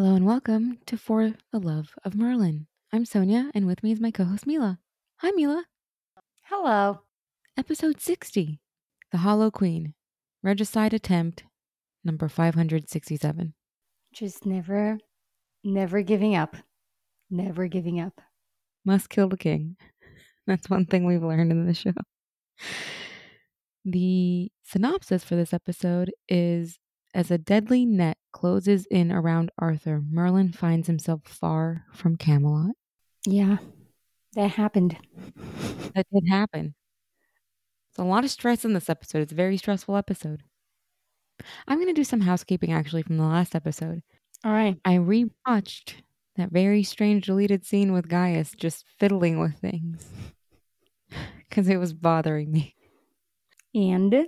Hello and welcome to For the Love of Merlin. I'm Sonia, and with me is my co host Mila. Hi, Mila. Hello. Episode 60 The Hollow Queen. Regicide Attempt, number 567. Just never, never giving up. Never giving up. Must kill the king. That's one thing we've learned in the show. The synopsis for this episode is as a deadly net closes in around Arthur, Merlin finds himself far from Camelot. Yeah, that happened. That did happen. It's a lot of stress in this episode. It's a very stressful episode. I'm going to do some housekeeping actually from the last episode. All right. I rewatched that very strange deleted scene with Gaius just fiddling with things because it was bothering me. And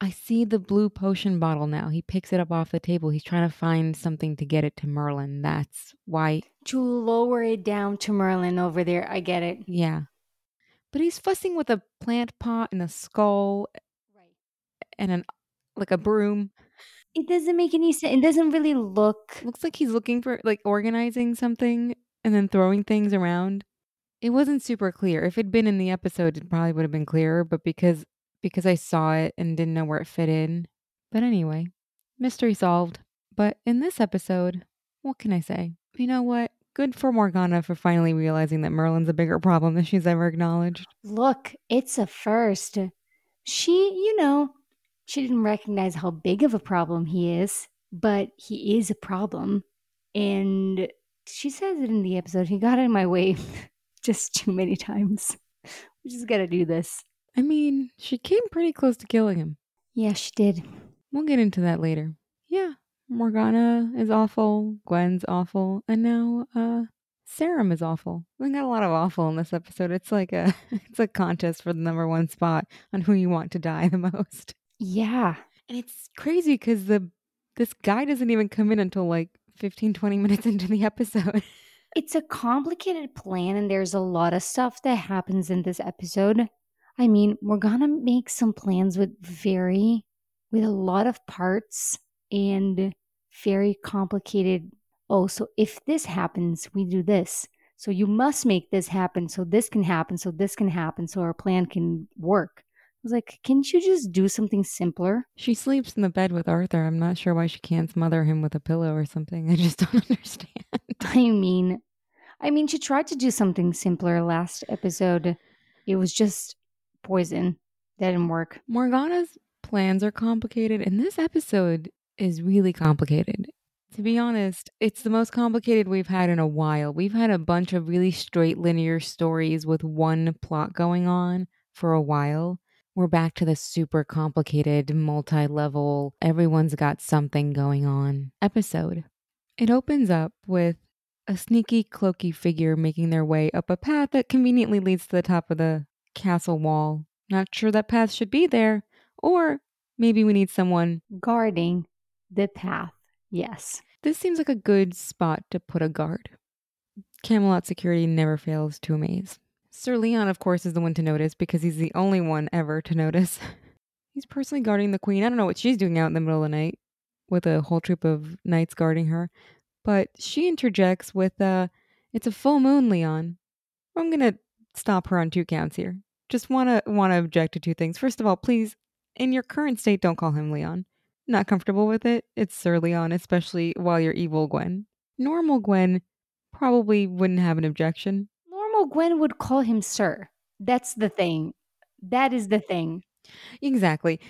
I see the blue potion bottle now. He picks it up off the table. He's trying to find something to get it to Merlin. That's why, to lower it down to Merlin over there. I get it. yeah. But he's fussing with a plant pot and a skull Right. and an like a broom. It doesn't make any sense. It doesn't really look. Looks like he's looking for like organizing something and then throwing things around. It wasn't super clear. If it'd been in the episode, it probably would have been clearer, but because because I saw it and didn't know where it fit in. But anyway, mystery solved. But in this episode, what can I say? You know what? Good for Morgana for finally realizing that Merlin's a bigger problem than she's ever acknowledged. Look, it's a first. She, you know, she didn't recognize how big of a problem he is, but he is a problem. And she says it in the episode. He got in my way just too many times. We just got to do this. I mean, she came pretty close to killing him. Yeah, she did. We'll get into that later. Yeah, Morgana is awful, Gwen's awful, and now uh Sarrum is awful. We got a lot of awful in this episode. It's like a it's a contest for the number one spot on who you want to die the most. Yeah. And it's crazy because the this guy doesn't even come in until like 15, 20 minutes into the episode. It's a complicated plan, and there's a lot of stuff that happens in this episode. I mean, we're gonna make some plans with very, with a lot of parts and very complicated. Oh, so if this happens, we do this. So you must make this happen so this can happen, so this can happen, so our plan can work. I was like, can't you just do something simpler? she sleeps in the bed with Arthur. I'm not sure why she can't smother him with a pillow or something. I just don't understand. I mean, I mean, she tried to do something simpler last episode. It was just poison. That didn't work. Morgana's plans are complicated, and this episode is really complicated. To be honest, it's the most complicated we've had in a while. We've had a bunch of really straight linear stories with one plot going on for a while. We're back to the super complicated, multi level, everyone's got something going on episode. It opens up with a sneaky, cloaky figure making their way up a path that conveniently leads to the top of the castle wall. Not sure that path should be there. Or maybe we need someone. Guarding the path. Yes. This seems like a good spot to put a guard. Camelot security never fails to amaze. Sir Leon, of course, is the one to notice because he's the only one ever to notice. he's personally guarding the queen. I don't know what she's doing out in the middle of the night with a whole troop of knights guarding her. But she interjects with, uh, it's a full moon, Leon. I'm gonna stop her on two counts here. Just wanna wanna object to two things. First of all, please, in your current state, don't call him Leon. Not comfortable with it. It's Sir Leon, especially while you're evil Gwen. Normal Gwen probably wouldn't have an objection. Normal Gwen would call him Sir. That's the thing. That is the thing. Exactly.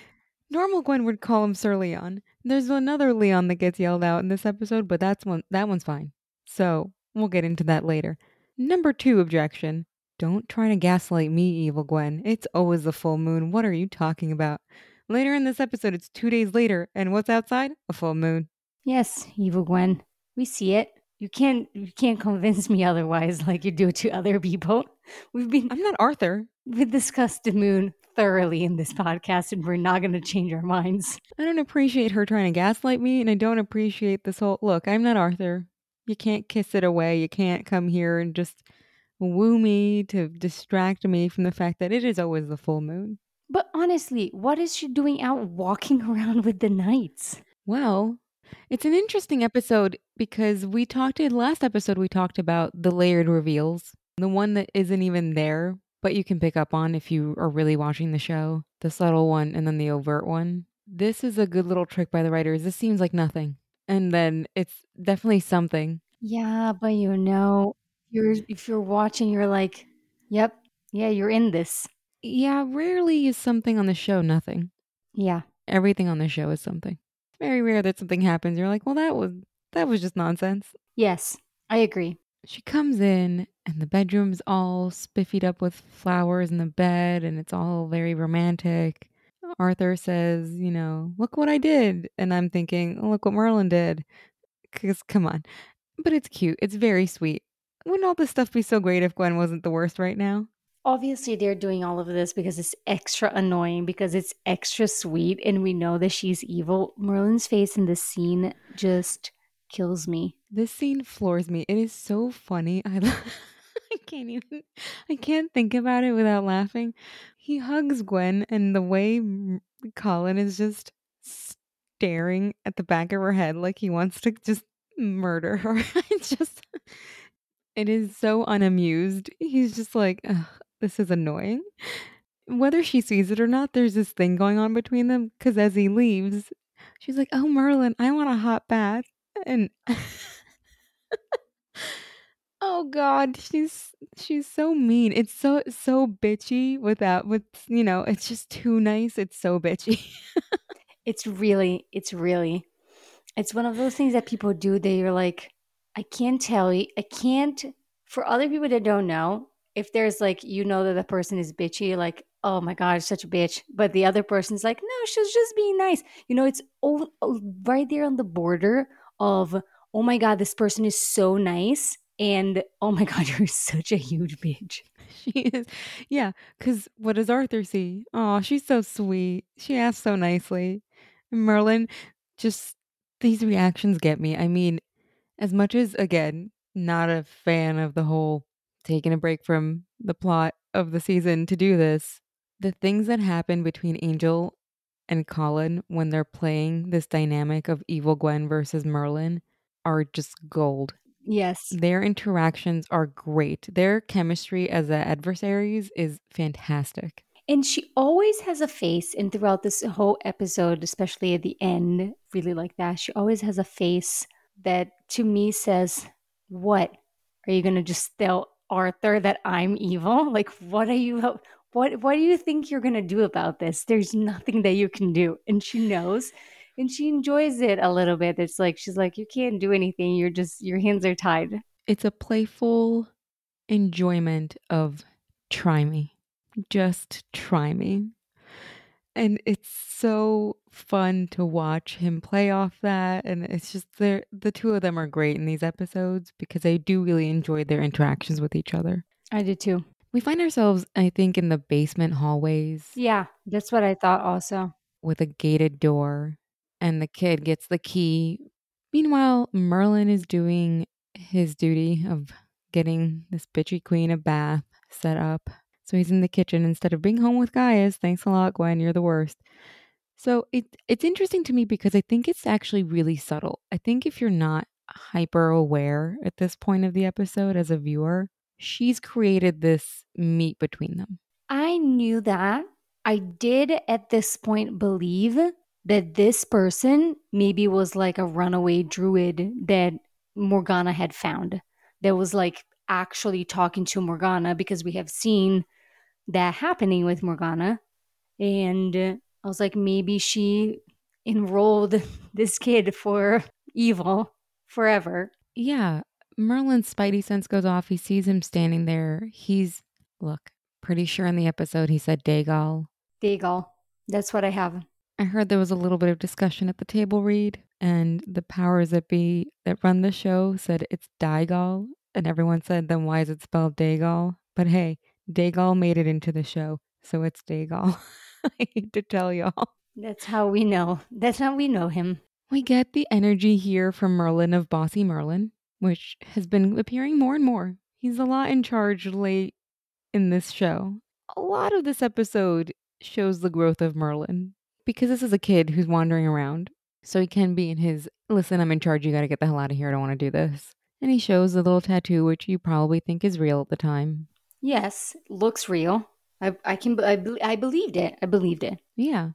Normal Gwen would call him Sir Leon. There's another Leon that gets yelled out in this episode, but that's one that one's fine. So we'll get into that later. Number two objection. Don't try to gaslight me, evil Gwen. It's always the full moon. What are you talking about? Later in this episode, it's two days later, and what's outside? A full moon. Yes, evil Gwen. We see it. You can't you can't convince me otherwise like you do to other people. We've been I'm not Arthur. we've discussed the moon thoroughly in this podcast and we're not gonna change our minds. I don't appreciate her trying to gaslight me, and I don't appreciate this whole look. I'm not Arthur. You can't kiss it away. You can't come here and just woo me to distract me from the fact that it is always the full moon. But honestly, what is she doing out walking around with the knights? Well, It's an interesting episode because we talked in last episode we talked about the layered reveals. The one that isn't even there, but you can pick up on if you are really watching the show. The subtle one and then the overt one. This is a good little trick by the writers. This seems like nothing. And then it's definitely something. Yeah, but you know, you're if you're watching, you're like, yep, yeah, you're in this. Yeah, rarely is something on the show nothing. Yeah. Everything on the show is something. It's very rare that something happens. You're like, well, that was that was just nonsense. Yes, I agree. She comes in and the bedroom's all spiffied up with flowers in the bed and it's all very romantic. Arthur says, you know, look what I did. And I'm thinking, look what Merlin did. Because come on. But it's cute. It's very sweet. Wouldn't all this stuff be so great if Gwen wasn't the worst right now? Obviously, they're doing all of this because it's extra annoying, because it's extra sweet, and we know that she's evil. Merlin's face in this scene just kills me. This scene floors me. It is so funny. I, I can't even, I can't think about it without laughing. He hugs Gwen, and the way Colin is just staring at the back of her head like he wants to just murder her. it's just, it is so unamused. He's just like, this is annoying. Whether she sees it or not, there's this thing going on between them because as he leaves, she's like, Oh, Merlin, I want a hot bath. And oh god she's she's so mean it's so so bitchy without with you know it's just too nice it's so bitchy it's really it's really it's one of those things that people do that you're like i can't tell you i can't for other people that don't know if there's like you know that the person is bitchy like oh my god such a bitch but the other person's like no she's just being nice. You know it's all, right there on the border of oh my god this person is so nice and oh my god you're such a huge bitch. She is. Yeah because what does arthur see? Oh she's so sweet. She asked so nicely. Merlin just these reactions get me. I mean as much as again not a fan of the whole taking a break from the plot of the season to do this the things that happen between angel and colin when they're playing this dynamic of evil gwen versus merlin are just gold Yes. Their interactions are great. Their chemistry as adversaries is fantastic. And she always has a face, and throughout this whole episode, especially at the end, really like that, she always has a face that to me says, What? Are you going to just tell Arthur that I'm evil? Like, what are you, what, what do you think you're going to do about this? There's nothing that you can do. And she knows and she enjoys it a little bit. It's like she's like, you can't do anything. You're just your hands are tied. It's a playful enjoyment of try me. Just try me. And it's so fun to watch him play off that. And it's just they the two of them are great in these episodes because I do really enjoy their interactions with each other. I did too. We find ourselves, I think, in the basement hallways. Yeah, that's what I thought also. With a gated door and the kid gets the key. Meanwhile, Merlin is doing his duty of getting this bitchy queen a bath set up. So he's in the kitchen instead of being home with Gaius. Thanks a lot, Gwen. You're the worst. So it it's interesting to me because I think it's actually really subtle. I think if you're not hyper aware at this point of the episode as a viewer, she's created this meet between them. I knew that. I did at this point believe that this person maybe was like a runaway druid that Morgana had found, that was like actually talking to Morgana because we have seen that happening with Morgana. And I was like, maybe she enrolled this kid for evil forever. Yeah. Merlin's spidey sense goes off. He sees him standing there. He's, look, pretty sure in the episode he said Daigle. Daigle. That's what I have. I heard there was a little bit of discussion at the table read, and the powers that be that run the show said it's Daigle, and everyone said, then why is it spelled Daigle? But hey, Daigle made it into the show, so it's Daigle. I hate to tell y'all. That's how we know. That's how we know him. We get the energy here from Merlin of Bossy Merlin, which has been appearing more and more. He's a lot in charge late in this show. A lot of this episode shows the growth of Merlin because this is a kid who's wandering around So he can be in his listen, I'm in charge, you gotta get the hell out of here, I don't wanna do this. And he shows the little tattoo, which you probably think is real at the time. Yes, looks real. I, I can I, be- I believed it. I believed it. Yeah.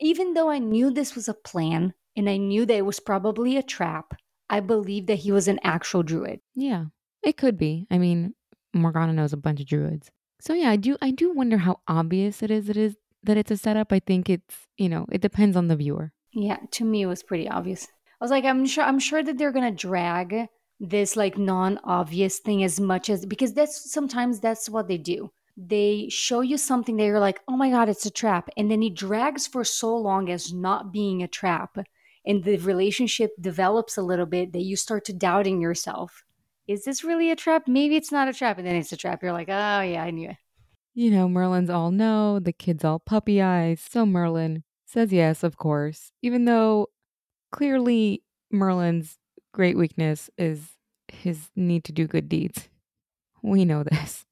Even though I knew this was a plan and I knew that it was probably a trap, I believed that he was an actual druid. Yeah. It could be. I mean, Morgana knows a bunch of druids. So yeah, I do I do wonder how obvious it is it is that it's a setup. I think it's you know, it depends on the viewer. Yeah, to me it was pretty obvious. I was like, I'm sure I'm sure that they're gonna drag this like non-obvious thing as much as because that's sometimes that's what they do. They show you something that you're like, oh my god, it's a trap, and then it drags for so long as not being a trap, and the relationship develops a little bit that you start to doubting yourself. Is this really a trap? Maybe it's not a trap, and then it's a trap. You're like, oh yeah, I knew it. You know, Merlin's all no, the kid's all puppy eyes. So Merlin says yes, of course, even though clearly Merlin's great weakness is his need to do good deeds. We know this.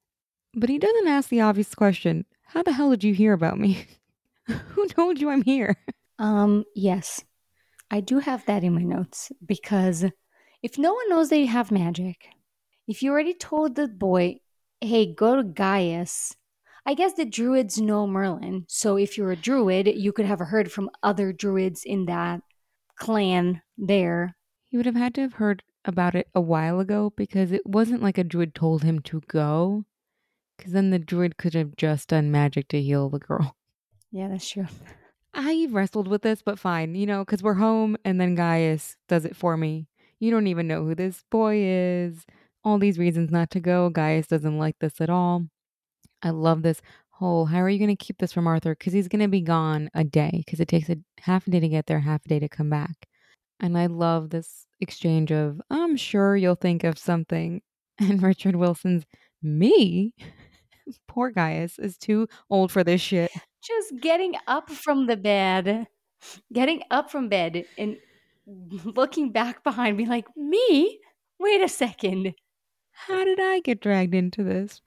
But he doesn't ask the obvious question How the hell did you hear about me? Who told you I'm here? Um, yes, I do have that in my notes because if no one knows they have magic, if you already told the boy, hey, go to Gaius, I guess the druids know Merlin. So if you're a druid, you could have heard from other druids in that clan there. He would have had to have heard about it a while ago because it wasn't like a druid told him to go. Because then the druid could have just done magic to heal the girl. Yeah, that's true. I wrestled with this, but fine, you know, because we're home and then Gaius does it for me. You don't even know who this boy is. All these reasons not to go. Gaius doesn't like this at all. I love this whole how are you going to keep this from Arthur? Because he's going to be gone a day because it takes a half a day to get there, half a day to come back. And I love this exchange of, I'm sure you'll think of something. And Richard Wilson's, me? Poor Gaius is too old for this shit. Just getting up from the bed, getting up from bed and looking back behind me like, me? Wait a second. How did I get dragged into this?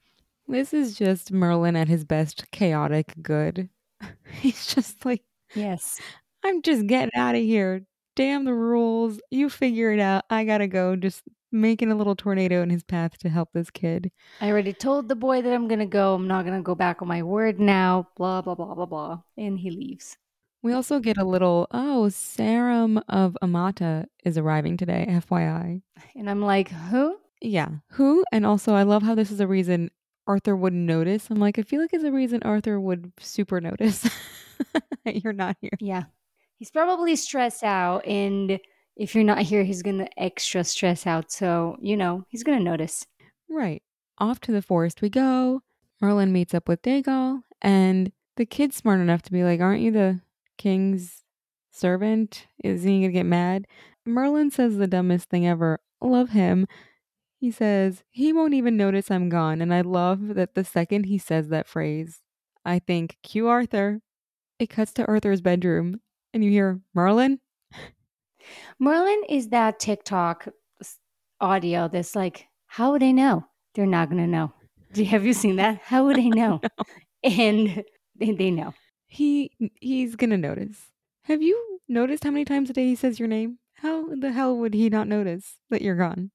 This is just Merlin at his best chaotic good. He's just like, Yes. I'm just getting out of here. Damn the rules. You figure it out. I gotta go. Just making a little tornado in his path to help this kid. I already told the boy that I'm going to go. I'm not going to go back on my word now. Blah, blah, blah, blah, blah. And he leaves. We also get a little, oh, Sarrum of Amata is arriving today, FYI. And I'm like, who? Yeah, who? And also, I love how this is a reason Arthur wouldn't notice. I'm like, I feel like it's a reason Arthur would super notice that you're not here. Yeah. He's probably stressed out. And if you're not here, he's going to extra stress out. So, you know, he's going to notice. Right. Off to the forest we go. Merlin meets up with Daegal, and the kid's smart enough to be like, Aren't you the king's servant? Isn't he gonna get mad? Merlin says the dumbest thing ever. Love him. He says, He won't even notice I'm gone. And I love that the second he says that phrase, I think, cue Arthur. It cuts to Arthur's bedroom, and you hear, Merlin? Merlin is that TikTok audio that's like, how would they know? They're not going to know. Have you seen that? How would they know? And they, know. He he's gonna notice. Have you noticed how many times a day he says your name? How the hell would he not notice that you're gone?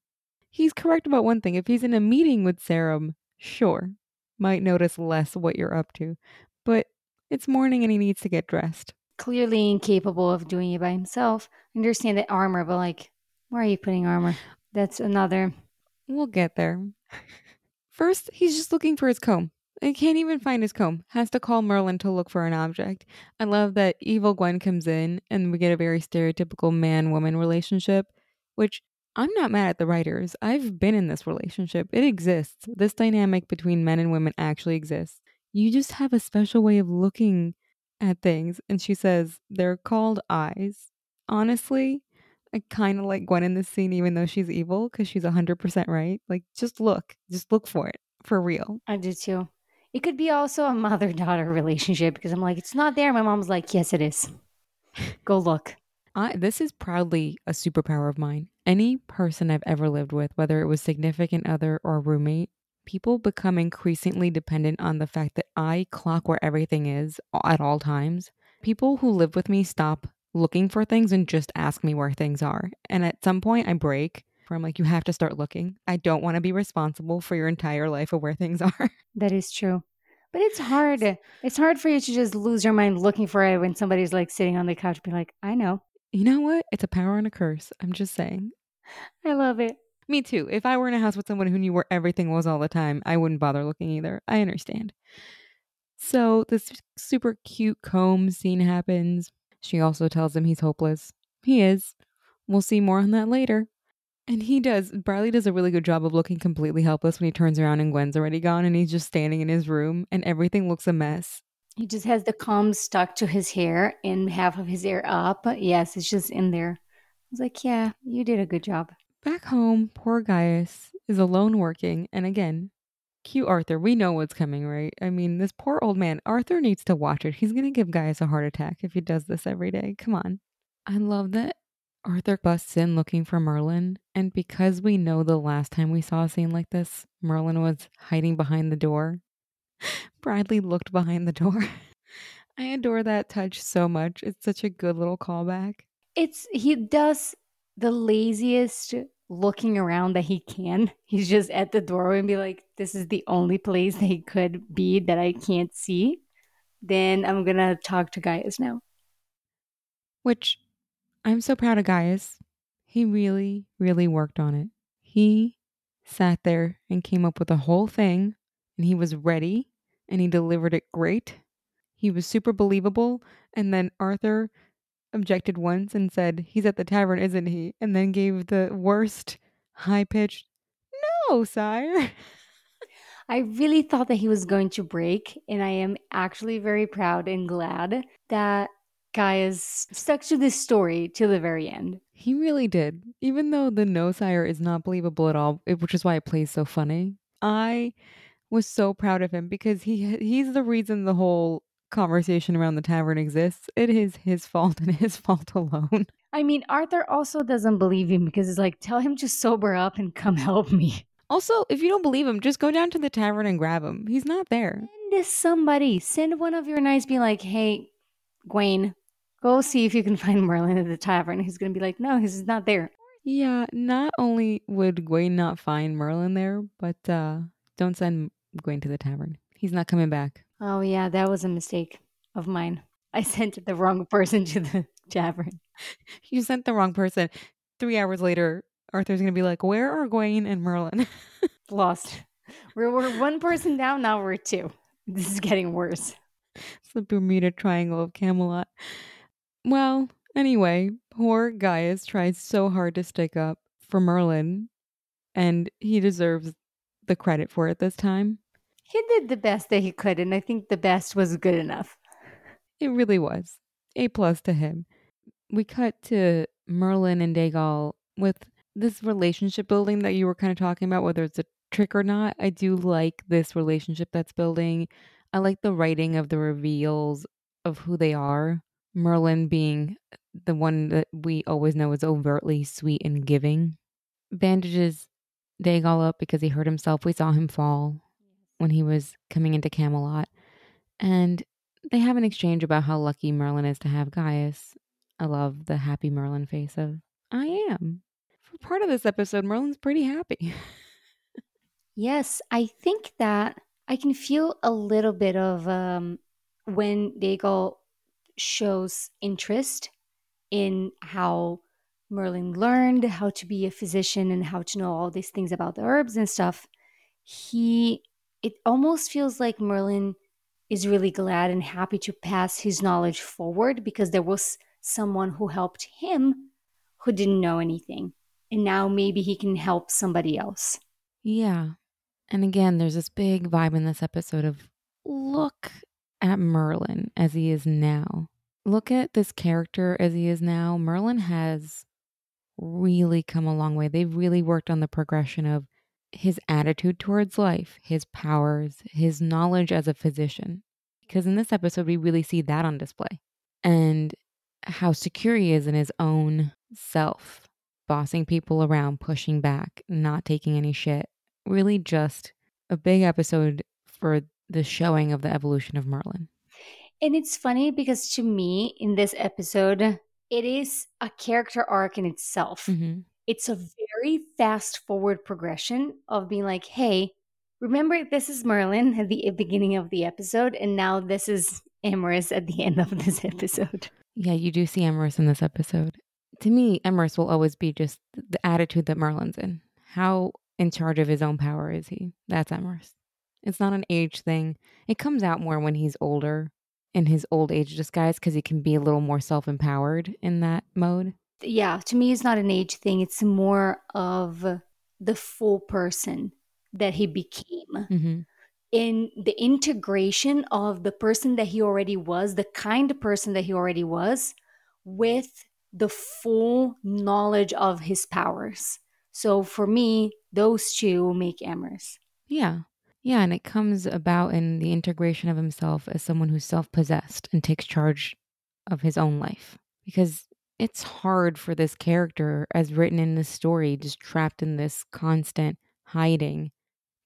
He's correct about one thing. If he's in a meeting with Sarrum, sure, might notice less what you're up to. But it's morning and he needs to get dressed. Clearly incapable of doing it by himself. Understand that armor, but like, why are you putting armor? That's another. We'll get there. First, he's just looking for his comb. He can't even find his comb. Has to call Merlin to look for an object. I love that evil Gwen comes in and we get a very stereotypical man woman relationship, which I'm not mad at the writers. I've been in this relationship. It exists. This dynamic between men and women actually exists. You just have a special way of looking at things. And she says, they're called eyes. Honestly, I kind of like Gwen in this scene, even though she's evil, because she's 100% right. Like, just look. Just look for it. For real. I do too. It could be also a mother daughter relationship because I'm like, it's not there. My mom's like, yes, it is. Go look. I, this is proudly a superpower of mine. Any person I've ever lived with, whether it was significant other or roommate, people become increasingly dependent on the fact that I clock where everything is at all times. People who live with me stop looking for things and just ask me where things are. And at some point, I break. Where I'm like, you have to start looking. I don't want to be responsible for your entire life of where things are. That is true. But it's hard. It's hard for you to just lose your mind looking for it when somebody's like sitting on the couch, be like, I know. You know what? It's a power and a curse. I'm just saying. I love it. Me too. If I were in a house with someone who knew where everything was all the time, I wouldn't bother looking either. I understand. So this super cute comb scene happens. She also tells him he's hopeless. He is. We'll see more on that later. And he does. Bradley does a really good job of looking completely helpless when he turns around and Gwen's already gone and he's just standing in his room and everything looks a mess. He just has the comb stuck to his hair and half of his hair up. Yes, it's just in there. I was like, yeah, you did a good job. Back home, poor Gaius is alone working. And again, cute Arthur. We know what's coming, right? I mean, this poor old man. Arthur needs to watch it. He's going to give Gaius a heart attack if he does this every day. Come on. I love that Arthur busts in looking for Merlin. And because we know the last time we saw a scene like this, Merlin was hiding behind the door. Bradley looked behind the door. I adore that touch so much. It's such a good little callback. It's he does the laziest looking around that he can. He's just at the doorway and be like, this is the only place they could be that I can't see. Then I'm gonna talk to Gaius now. Which I'm so proud of Gaius. He really, really worked on it. He sat there and came up with a whole thing and he was ready and he delivered it great. He was super believable. And then Arthur objected once and said, He's at the tavern, isn't he? And then gave the worst high pitched, No, sire. I really thought that he was going to break, and I am actually very proud and glad that Gaius stuck to this story to the very end. He really did. Even though the no sire is not believable at all, which is why it plays so funny. I was so proud of him because he he's the reason the whole conversation around the tavern exists. It is his fault and his fault alone. I mean, Arthur also doesn't believe him because he's like, tell him to sober up and come help me. Also, if you don't believe him, just go down to the tavern and grab him. He's not there. Send somebody. Send one of your knights. Be like, hey, Gwaine, go see if you can find Merlin at the tavern. He's going to be like, no, he's not there. Yeah, not only would Gwaine not find Merlin there, but uh, don't send Gwaine to the tavern. He's not coming back. Oh, yeah, that was a mistake of mine. I sent the wrong person to the tavern. You sent the wrong person. Three hours later, Arthur's going to be like, Where are Gwaine and Merlin? Lost. We're, we're one person down, now we're two. This is getting worse. It's the Bermuda Triangle of Camelot. Well, anyway, poor Gaius tries so hard to stick up for Merlin, and he deserves the credit for it this time. He did the best that he could, and I think the best was good enough. It really was. A plus to him. We cut to Merlin and Daegal with this relationship building that you were kind of talking about, whether it's a trick or not. I do like this relationship that's building. I like the writing of the reveals of who they are. Merlin being the one that we always know is overtly sweet and giving. Bandages Daegal up because he hurt himself. We saw him fall when he was coming into Camelot. And they have an exchange about how lucky Merlin is to have Gaius. I love the happy Merlin face of, I am. For part of this episode, Merlin's pretty happy. yes, I think that I can feel a little bit of um, when Daegal shows interest in how Merlin learned how to be a physician and how to know all these things about the herbs and stuff. He, it almost feels like Merlin is really glad and happy to pass his knowledge forward because there was someone who helped him who didn't know anything. And now maybe he can help somebody else. Yeah. And again, there's this big vibe in this episode of look at Merlin as he is now. Look at this character as he is now. Merlin has really come a long way. They've really worked on the progression of his attitude towards life, his powers, his knowledge as a physician. Because in this episode, we really see that on display and how secure he is in his own self, bossing people around, pushing back, not taking any shit. Really, just a big episode for the showing of the evolution of Merlin. And it's funny because to me, in this episode, it is a character arc in itself. Mhm. It's a very fast forward progression of being like, hey, remember this is Merlin at the beginning of the episode, and now this is Emrys at the end of this episode. Yeah, you do see Emrys in this episode. To me, Emrys will always be just the attitude that Merlin's in. How in charge of his own power is he? That's Emrys. It's not an age thing. It comes out more when he's older in his old age disguise because he can be a little more self empowered in that mode. Yeah, to me, it's not an age thing. It's more of the full person that he became. Mm-hmm. In the integration of the person that he already was, the kind of person that he already was, with the full knowledge of his powers. So for me, those two make Emrys. Yeah. Yeah. And it comes about in the integration of himself as someone who's self possessed and takes charge of his own life. Because it's hard for this character, as written in this story, just trapped in this constant hiding,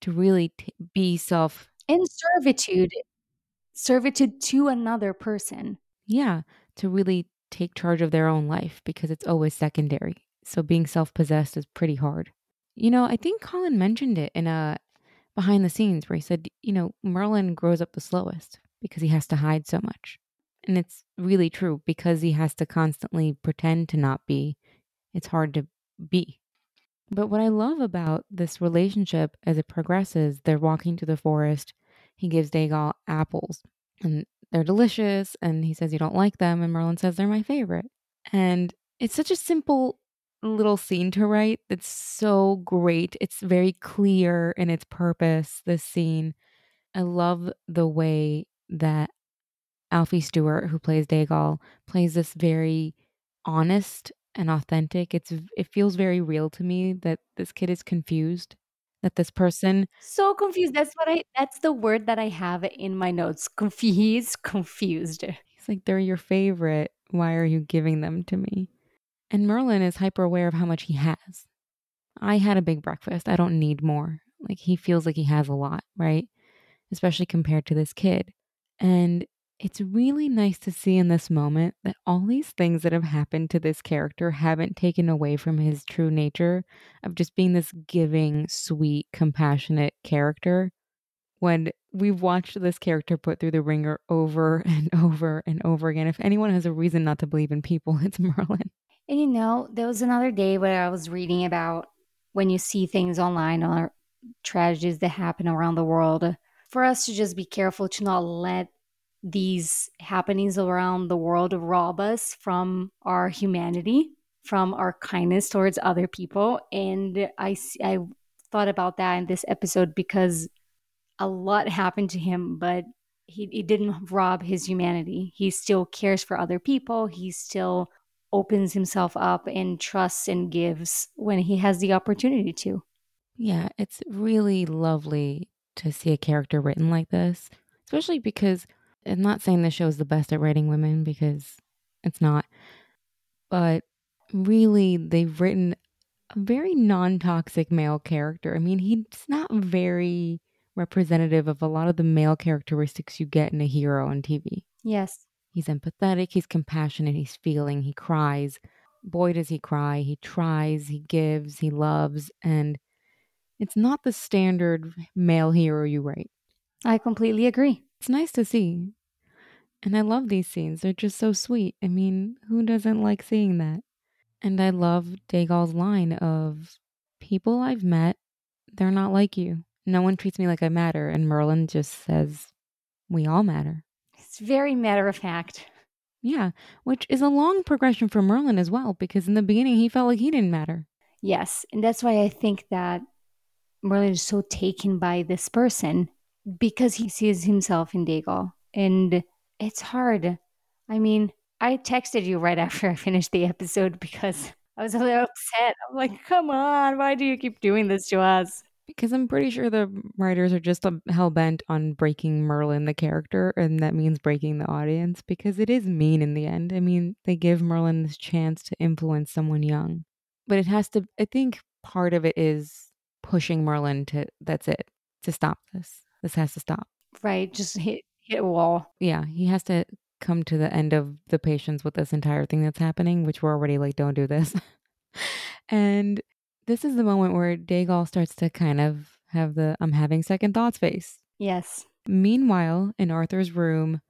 to really t- be self. In servitude, servitude to another person. Yeah. To really take charge of their own life because it's always secondary. So being self possessed is pretty hard. You know, I think Colin mentioned it in a behind the scenes where he said, you know, Merlin grows up the slowest because he has to hide so much. And it's really true because he has to constantly pretend to not be. It's hard to be. But what I love about this relationship as it progresses, they're walking to the forest. He gives Daegal apples and they're delicious. And he says, You don't like them. And Merlin says, They're my favorite. And it's such a simple little scene to write that's so great. It's very clear in its purpose, this scene. I love the way that Alfie Stewart, who plays Daegal, plays this very honest and authentic. It's it feels very real to me that this kid is confused. That this person so confused. That's what I that's the word that I have in my notes. Confused, confused. He's like, they're your favorite. Why are you giving them to me? And Merlin is hyper aware of how much he has. I had a big breakfast. I don't need more. Like he feels like he has a lot, right? Especially compared to this kid. And it's really nice to see in this moment that all these things that have happened to this character haven't taken away from his true nature of just being this giving, sweet, compassionate character. When we've watched this character put through the ringer over and over and over again, if anyone has a reason not to believe in people, it's Merlin. And you know, there was another day where I was reading about when you see things online or tragedies that happen around the world, for us to just be careful to not let these happenings around the world rob us from our humanity, from our kindness towards other people. And I, I thought about that in this episode because a lot happened to him, but he, he didn't rob his humanity. He still cares for other people. He still opens himself up and trusts and gives when he has the opportunity to. Yeah, it's really lovely to see a character written like this, especially because I'm not saying this show is the best at writing women because it's not, but really they've written a very non toxic male character. I mean, he's not very representative of a lot of the male characteristics you get in a hero on TV. Yes. He's empathetic, he's compassionate, he's feeling, he cries. Boy, does he cry. He tries, he gives, he loves, and it's not the standard male hero you write. I completely agree. It's nice to see. And I love these scenes. They're just so sweet. I mean, who doesn't like seeing that? And I love Daegal's line of people I've met, they're not like you. No one treats me like I matter. And Merlin just says, we all matter. It's very matter of fact. Yeah, which is a long progression for Merlin as well, because in the beginning he felt like he didn't matter. Yes, and that's why I think that Merlin is so taken by this person because he sees himself in Daegal. And it's hard. I mean, I texted you right after I finished the episode because I was a little upset. I'm like, come on, why do you keep doing this to us? Because I'm pretty sure the writers are just um, hell bent on breaking Merlin, the character, and that means breaking the audience because it is mean in the end. I mean, they give Merlin this chance to influence someone young, but it has to, I think part of it is pushing Merlin to, that's it, to stop this. This has to stop. Right. Just hit, hit a wall. Yeah. He has to come to the end of the patience with this entire thing that's happening, which we're already like, don't do this. and this is the moment where Daegal starts to kind of have the I'm having second thoughts face. Yes. Meanwhile, in Arthur's room,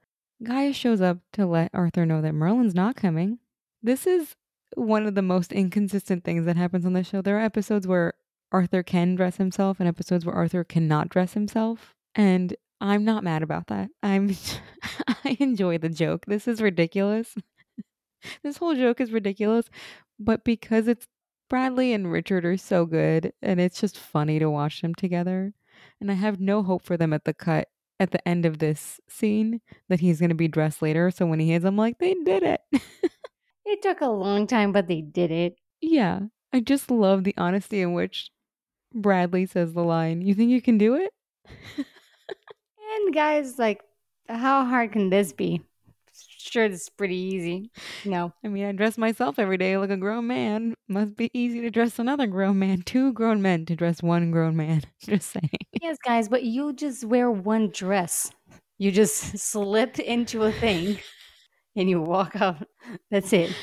Gaius shows up to let Arthur know that Merlin's not coming. This is one of the most inconsistent things that happens on the show. There are episodes where Arthur can dress himself and episodes where Arthur cannot dress himself. And I'm not mad about that. I'm I enjoy the joke. This is ridiculous. this whole joke is ridiculous, but because it's Bradley and Richard are so good and it's just funny to watch them together. And I have no hope for them at the cut at the end of this scene that he's going to be dressed later. So when he is, I'm like, they did it. it took a long time, but they did it. Yeah. I just love the honesty in which Bradley says the line, You think you can do it? And Gaius, like, how hard can this be? Sure, it's pretty easy. No. I mean, I dress myself every day like a grown man. Must be easy to dress another grown man. Two grown men to dress one grown man. Just saying. Yes, Gaius, but you just wear one dress. You just slip into a thing and you walk out. That's it.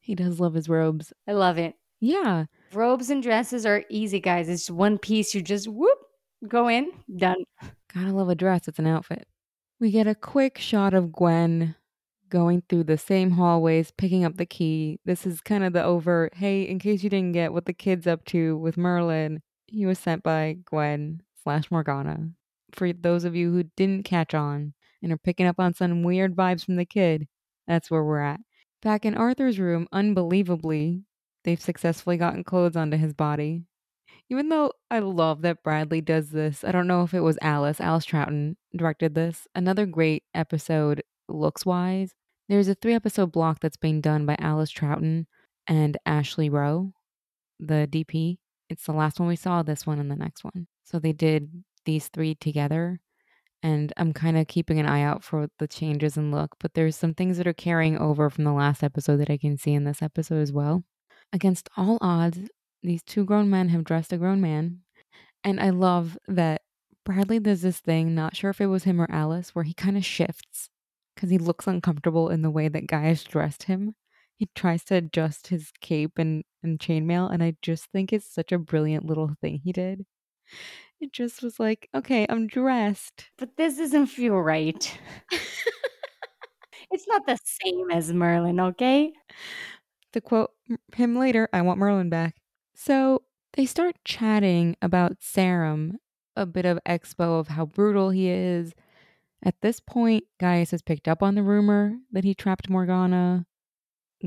He does love his robes. I love it. Yeah. Robes and dresses are easy, guys. It's one piece. You just whoop, go in, done. Gotta love a dress. It's an outfit. We get a quick shot of Gwen going through the same hallways, picking up the key. This is kind of the overt, hey, in case you didn't get what the kid's up to with Merlin, he was sent by Gwen slash Morgana. For those of you who didn't catch on and are picking up on some weird vibes from the kid, that's where we're at. Back in Arthur's room, unbelievably, they've successfully gotten clothes onto his body. Even though I love that Bradley does this, I don't know if it was Alice, Alice Troughton directed this. Another great episode looks wise. There's a three episode block that's being done by Alice Troughton and Ashley Rowe, the DP. It's the last one we saw, this one and the next one. So they did these three together. And I'm kind of keeping an eye out for the changes in look, but there's some things that are carrying over from the last episode that I can see in this episode as well. Against all odds, these two grown men have dressed a grown man. And I love that Bradley does this thing, not sure if it was him or Alice, where he kind of shifts because he looks uncomfortable in the way that Gaius dressed him. He tries to adjust his cape and, and chainmail, and I just think it's such a brilliant little thing he did. It just was like, okay, I'm dressed. But this doesn't feel right. it's not the same as Merlin, okay? To quote him later, I want Merlin back. So they start chatting about Sarrum, a bit of expo of how brutal he is, at this point, Gaius has picked up on the rumor that he trapped Morgana.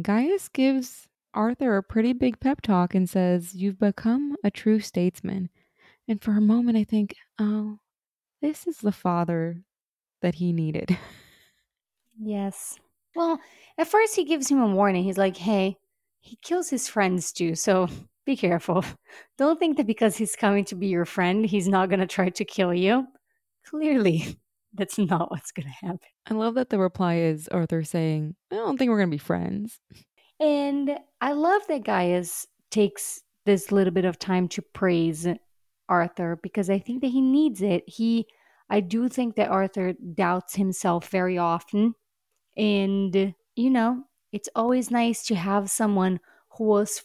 Gaius gives Arthur a pretty big pep talk and says, You've become a true statesman. And for a moment, I think, Oh, this is the father that he needed. Yes. Well, at first, he gives him a warning. He's like, Hey, he kills his friends too, so be careful. Don't think that because he's coming to be your friend, he's not going to try to kill you. Clearly, that's not what's going to happen. I love that the reply is Arthur saying, I don't think we're going to be friends. And I love that Gaius takes this little bit of time to praise Arthur because I think that he needs it. He I do think that Arthur doubts himself very often. And you know, it's always nice to have someone who was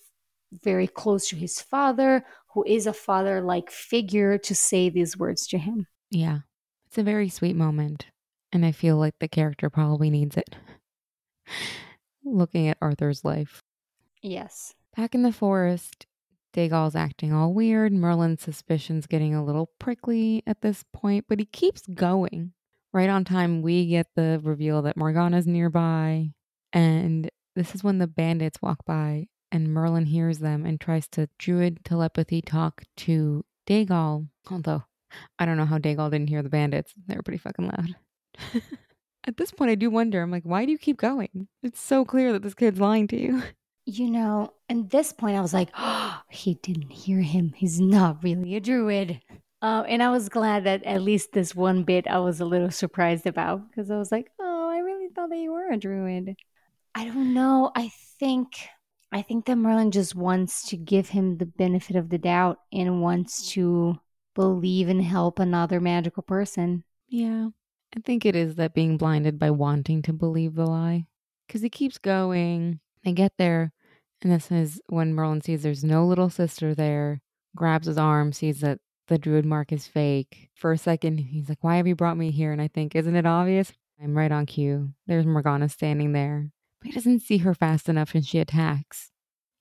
very close to his father, who is a father like figure to say these words to him. Yeah. It's a very sweet moment, and I feel like the character probably needs it. Looking at Arthur's life. Yes. Back in the forest, Daegal's acting all weird. Merlin's suspicions getting a little prickly at this point, but he keeps going. Right on time, we get the reveal that Morgana's nearby, and this is when the bandits walk by, and Merlin hears them and tries to druid telepathy talk to Daegal, although I don't know how Daegal didn't hear the bandits. They were pretty fucking loud. At this point, I do wonder. I'm like, why do you keep going? It's so clear that this kid's lying to you. You know, at this point, I was like, oh, he didn't hear him. He's not really a druid. Uh, and I was glad that at least this one bit I was a little surprised about because I was like, oh, I really thought that you were a druid. I don't know. I think I think that Merlin just wants to give him the benefit of the doubt and wants to believe and help another magical person. Yeah. I think it is that being blinded by wanting to believe the lie. Because he keeps going. They get there, and this is when Merlin sees there's no little sister there, grabs his arm, sees that the druid mark is fake. For a second, he's like, Why have you brought me here? And I think, Isn't it obvious? I'm right on cue. There's Morgana standing there. But he doesn't see her fast enough and she attacks.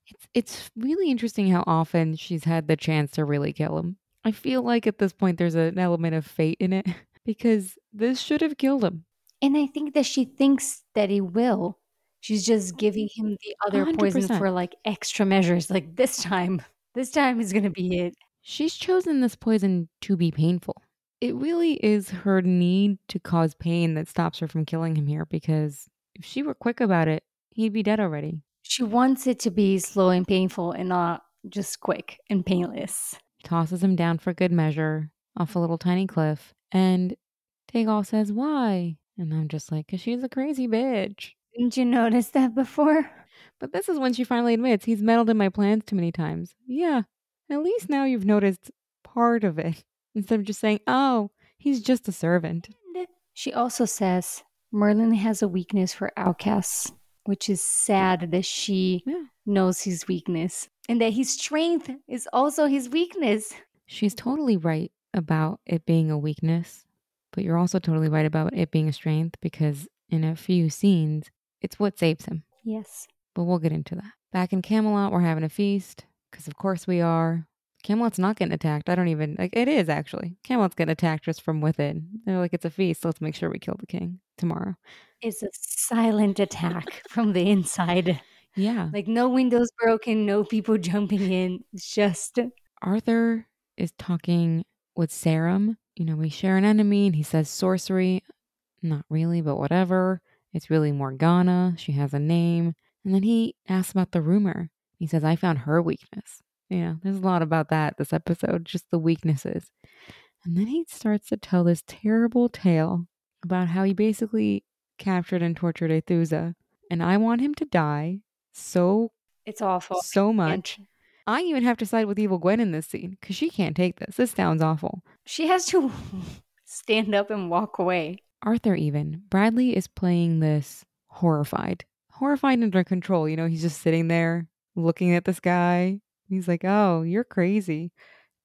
It's, it's really interesting how often she's had the chance to really kill him. I feel like at this point there's an element of fate in it because this should have killed him. And I think that she thinks that he will. She's just oh, giving him the other poison 100%. for like extra measures. Like this time, this time is going to be it. She's chosen this poison to be painful. It really is her need to cause pain that stops her from killing him here because if she were quick about it, he'd be dead already. She wants it to be slow and painful and not just quick and painless. Tosses him down for good measure off a little tiny cliff, and Daegal says, Why? And I'm just like, Because she's a crazy bitch. Didn't you notice that before? But this is when she finally admits he's meddled in my plans too many times. Yeah, at least now you've noticed part of it instead of just saying, oh, he's just a servant. She also says Merlin has a weakness for outcasts, which is sad that she Yeah. knows his weakness and that his strength is also his weakness. She's totally right about it being a weakness, but you're also totally right about it being a strength because in a few scenes, it's what saves him. Yes. But we'll get into that. Back in Camelot, we're having a feast because, of course, we are. Camelot's not getting attacked. I don't even like it is actually. Camelot's getting attacked just from within. They're like, it's a feast. Let's make sure we kill the king tomorrow. It's a silent attack from the inside. Yeah. Like no windows broken, no people jumping in. It's just Arthur is talking with Sarrum. You know, we share an enemy and he says sorcery. Not really, but whatever. It's really Morgana. She has a name. And then he asks about the rumor. He says, I found her weakness. You know, there's a lot about that this episode, just the weaknesses. And then he starts to tell this terrible tale about how he basically captured and tortured Aithusa. And I want him to die so, it's awful. so And much. I even have to side with Evil Gwen in this scene because she can't take this. This sounds awful. she has to stand up and walk away. Arthur, even. Bradley is playing this horrified. Horrified under control. You know, he's just sitting there looking at this guy. He's like, oh, you're crazy.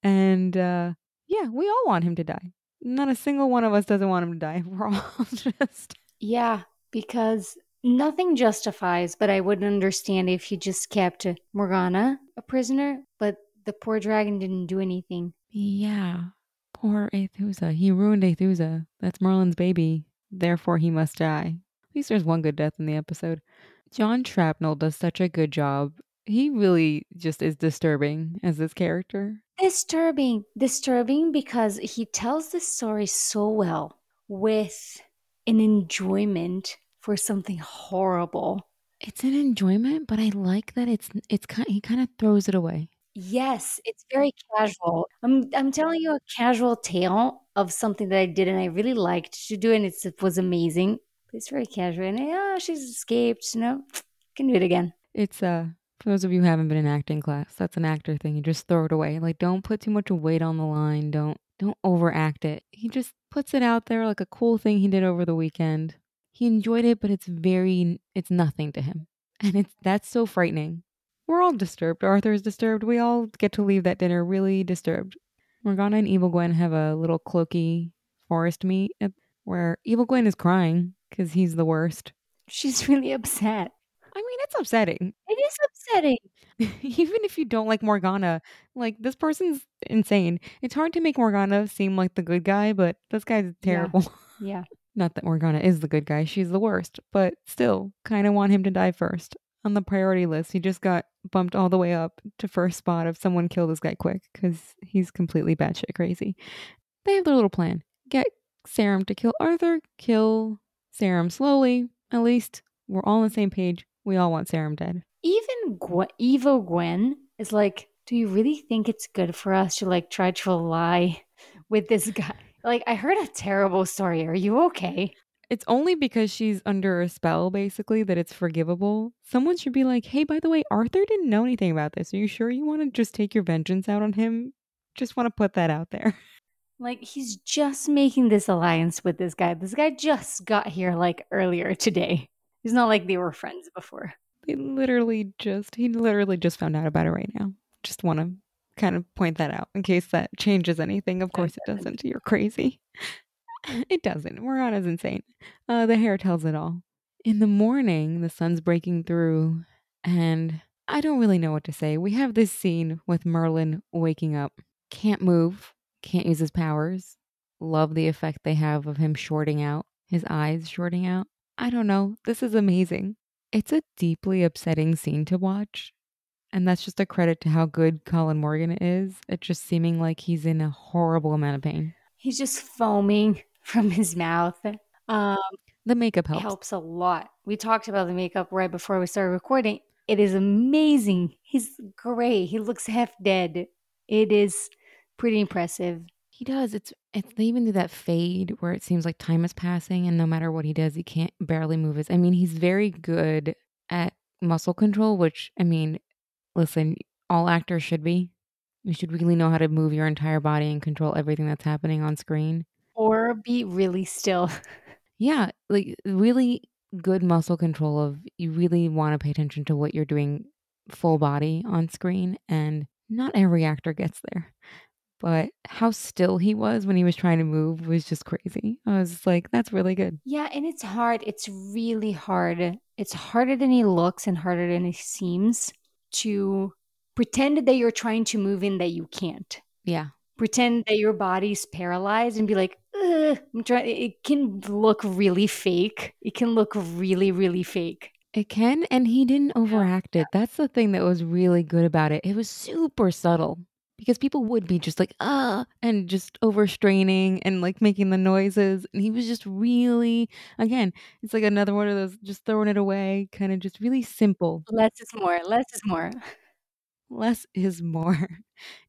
And uh, yeah, we all want him to die. Not a single one of us doesn't want him to die. We're all just. Yeah, because nothing justifies, but I wouldn't understand if he just kept Morgana a prisoner, but the poor dragon didn't do anything. Yeah. Poor Aithusa. He ruined Aithusa. That's Merlin's baby. Therefore, he must die. At least there's one good death in the episode. John Shrapnel does such a good job. He really just is disturbing as this character. Disturbing. Disturbing because he tells the story so well with an enjoyment for something horrible. It's an enjoyment, but I like that it's it's kind he kind of throws it away. Yes, it's very casual. I'm I'm telling you a casual tale of something that I did and I really liked to do and it's, it was amazing. But it's very casual and yeah, she's escaped, you know. Can do it again. It's uh for those of you who haven't been in acting class, that's an actor thing. You just throw it away. Like don't put too much weight on the line. Don't don't overact it. He just puts it out there like a cool thing he did over the weekend. He enjoyed it, but it's very it's nothing to him. And it's that's so frightening. We're all disturbed. Arthur is disturbed. We all get to leave that dinner really disturbed. Morgana and Evil Gwen have a little cloaky forest meet where Evil Gwen is crying because he's the worst. She's really upset. I mean, it's upsetting. It is upsetting. Even if you don't like Morgana, like this person's insane. It's hard to make Morgana seem like the good guy, but this guy's terrible. Yeah. Not that Morgana is the good guy, she's the worst, but still, kind of want him to die first. On the priority list, he just got bumped all the way up to first spot of someone kill this guy quick because he's completely batshit crazy. They have their little plan get Sarrum to kill Arthur, kill Sarrum slowly. At least we're all on the same page. We all want Sarrum dead. Even Gwen, Evo Gwen is like, do you really think it's good for us to like try to lie with this guy? Like, I heard a terrible story. Are you okay? It's only because she's under a spell, basically, that it's forgivable. Someone should be like, hey, by the way, Arthur didn't know anything about this. Are you sure you want to just take your vengeance out on him? Just want to put that out there. Like he's just making this alliance with this guy. This guy just got here like earlier today. It's not like they were friends before. They literally just, he literally just found out about it right now. Just want to kind of point that out in case that changes anything. Of course it doesn't. You're crazy. it doesn't. Morgana's insane. Uh, the hair tells it all. In the morning, the sun's breaking through, and I don't really know what to say. We have this scene with Merlin waking up, can't move, can't use his powers. Love the effect they have of him shorting out, his eyes shorting out. I don't know. This is amazing. It's a deeply upsetting scene to watch. And that's just a credit to how good Colin Morgan is at just seeming like he's in a horrible amount of pain. He's just foaming from his mouth. Um, the makeup helps. helps a lot. We talked about the makeup right before we started recording. It is amazing. He's great. He looks half dead. It is pretty impressive. He does. It's it's they even do that fade where it seems like time is passing and no matter what he does, he can't barely move his I mean, he's very good at muscle control, which I mean, listen, all actors should be. You should really know how to move your entire body and control everything that's happening on screen. Or be really still. yeah, like really good muscle control of you really want to pay attention to what you're doing full body on screen and not every actor gets there. But how still he was when he was trying to move was just crazy. I was like, that's really good. Yeah, and it's hard. It's really hard. It's harder than he looks and harder than he seems to pretend that you're trying to move in that you can't. Yeah. Pretend that your body's paralyzed and be like, I'm trying. It can look really fake. It can look really, really fake. It can, and he didn't overact it. That's the thing that was really good about it. It was super subtle because people would be just like, ah, and just overstraining and like making the noises. And he was just really, again, it's like another one of those just throwing it away, kind of just really simple. Less is more. Less is more. Less is more.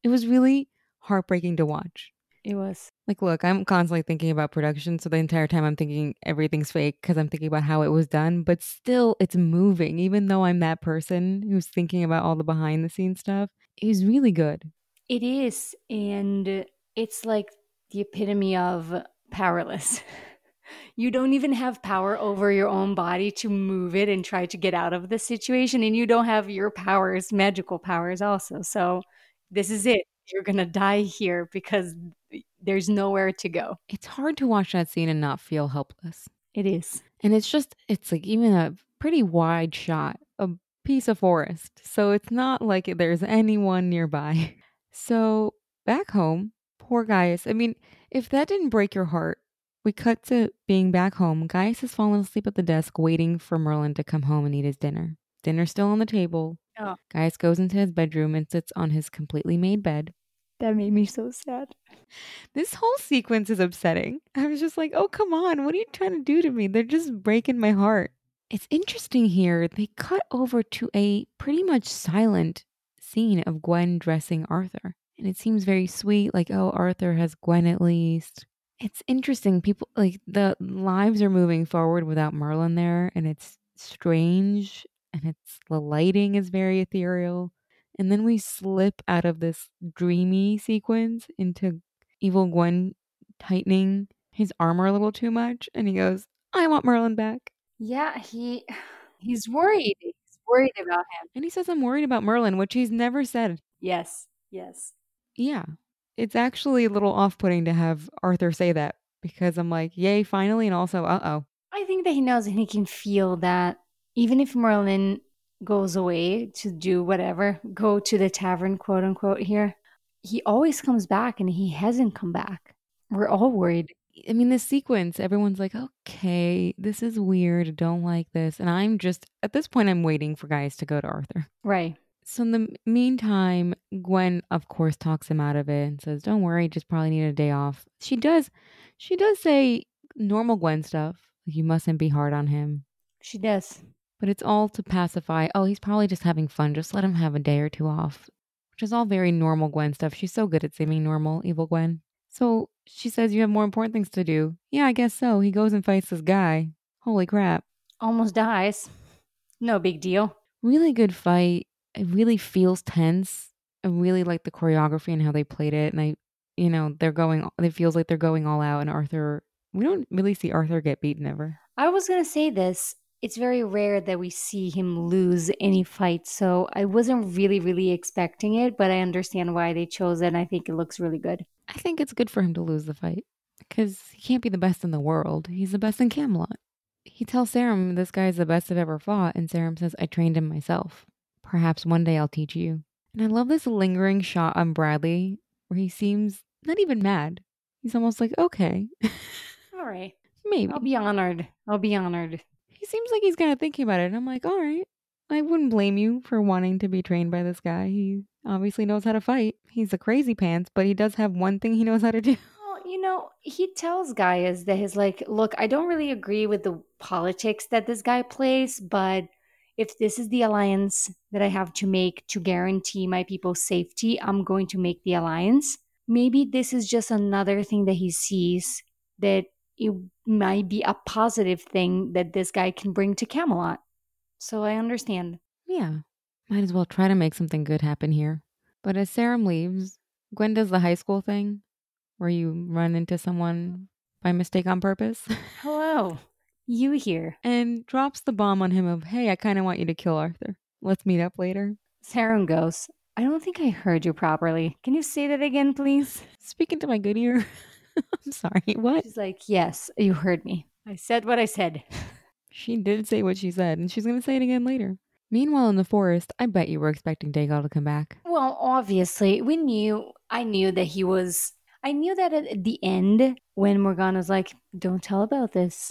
It was really heartbreaking to watch. It was. Like, look, I'm constantly thinking about production. So the entire time I'm thinking everything's fake because I'm thinking about how it was done, but still it's moving. Even though I'm that person who's thinking about all the behind the scenes stuff, it was really good. It is. And it's like the epitome of powerless. you don't even have power over your own body to move it and try to get out of the situation. And you don't have your powers, magical powers, also. So this is it you're going to die here because there's nowhere to go. It's hard to watch that scene and not feel helpless. It is. And it's just, it's like even a pretty wide shot, a piece of forest. So it's not like there's anyone nearby. So back home, poor Gaius. I mean, if that didn't break your heart, we cut to being back home. Gaius has fallen asleep at the desk waiting for Merlin to come home and eat his dinner. Dinner's still on the table. Oh. Gaius goes into his bedroom and sits on his completely made bed. That made me so sad. This whole sequence is upsetting. I was just like, oh, come on. What are you trying to do to me? They're just breaking my heart. It's interesting here. They cut over to a pretty much silent scene of Gwen dressing Arthur. And it seems very sweet, like, oh, Arthur has Gwen at least. It's interesting. People, like, the lives are moving forward without Merlin there, and it's strange, and it's the lighting is very ethereal. And then we slip out of this dreamy sequence into Evil Gwen tightening his armor a little too much. And he goes, I want Merlin back. Yeah, he he's worried. Worried about him. And he says, I'm worried about Merlin, which he's never said. Yes, yes. Yeah. It's actually a little off putting to have Arthur say that because I'm like, yay, finally. And also, uh oh. I think that he knows and he can feel that even if Merlin goes away to do whatever, go to the tavern, quote unquote, here, he always comes back and he hasn't come back. We're all worried. I mean, this sequence, everyone's like, okay, this is weird. Don't like this. And I'm just, at this point, I'm waiting for Gaius to go to Arthur. Right. So in the meantime, Gwen, of course, talks him out of it and says, don't worry, just probably need a day off. She does, she does say normal Gwen stuff. Like, you mustn't be hard on him. She does. But it's all to pacify, oh, he's probably just having fun. Just let him have a day or two off, which is all very normal Gwen stuff. She's so good at seeming normal, evil Gwen. So she says, You have more important things to do. Yeah, I guess so. He goes and fights this guy. Holy crap. Almost dies. No big deal. Really good fight. It really feels tense. I really like the choreography and how they played it. And I you know, they're going, it feels like they're going all out, and Arthur, we don't really see Arthur get beaten ever. I was going to say this. It's very rare that we see him lose any fight, so I wasn't really, really expecting it, but I understand why they chose it, and I think it looks really good. I think it's good for him to lose the fight because he can't be the best in the world. He's the best in Camelot. He tells Sarrum this guy's the best I've ever fought, and Sarrum says, I trained him myself. Perhaps one day I'll teach you. And I love this lingering shot on Bradley where he seems not even mad. He's almost like, okay, All right. maybe. I'll be honored. I'll be honored. He seems like he's kind of thinking about it. And I'm like, all right. I wouldn't blame you for wanting to be trained by this guy. He obviously knows how to fight. He's a crazy pants, but he does have one thing he knows how to do. Well, you know, he tells Gaius that he's like, look, I don't really agree with the politics that this guy plays, but if this is the alliance that I have to make to guarantee my people's safety, I'm going to make the alliance. Maybe this is just another thing that he sees that it might be a positive thing that this guy can bring to Camelot. So I understand. Yeah. Might as well try to make something good happen here. But as Sarrum leaves, Gwen does the high school thing where you run into someone by mistake on purpose Hello. You here. and drops the bomb on him of, hey, I kind of want you to kill Arthur. Let's meet up later. Sarrum goes, I don't think I heard you properly. Can you say that again, please? Speaking to my good ear. I'm sorry. What? She's like, Yes, you heard me. I said what I said. She did say what she said, and she's going to say it again later. Meanwhile, in the forest, I bet you were expecting Daegal to come back. Well, obviously, we knew, I knew that he was, I knew that at the end when Morgana's like, don't tell about this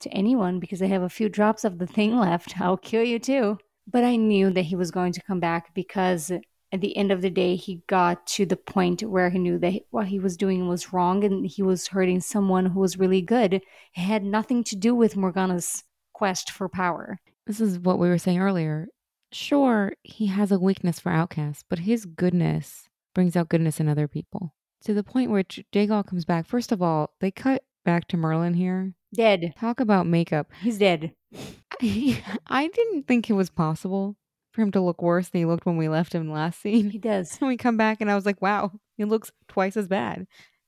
to anyone because I have a few drops of the thing left. I'll kill you too. But I knew that he was going to come back because at the end of the day, he got to the point where he knew that what he was doing was wrong and he was hurting someone who was really good. It had nothing to do with Morgana's quest for power. This is what we were saying earlier. Sure, he has a weakness for outcasts, but his goodness brings out goodness in other people. To the point where Daegal comes back. First of all, they cut back to Merlin here. Dead. Talk about makeup. He's dead. I, I didn't think it was possible for him to look worse than he looked when we left him last scene. He does. And we come back and I was like, wow, he looks twice as bad.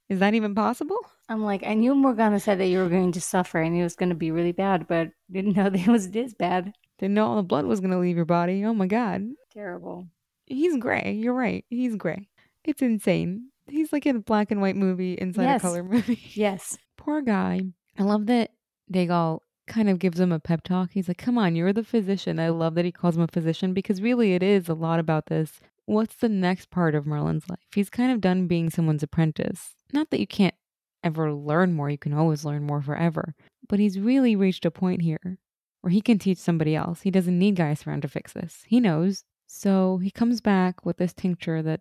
Is that even possible? I'm like, I knew Morgana said that you were going to suffer and it was going to be really bad, but didn't know that it was this bad. Didn't know all the blood was going to leave your body. Oh my God. Terrible. He's gray. You're right. He's gray. It's insane. He's like in a black and white movie inside Yes. a color movie. Yes. Poor guy. I love that Daegal kind of gives him a pep talk. He's like, come on, you're the physician. I love that he calls him a physician because really it is a lot about this. What's the next part of Merlin's life? He's kind of done being someone's apprentice. Not that you can't ever learn more, you can always learn more forever. But he's really reached a point here where he can teach somebody else. He doesn't need Gaius around to fix this. He knows. So he comes back with this tincture that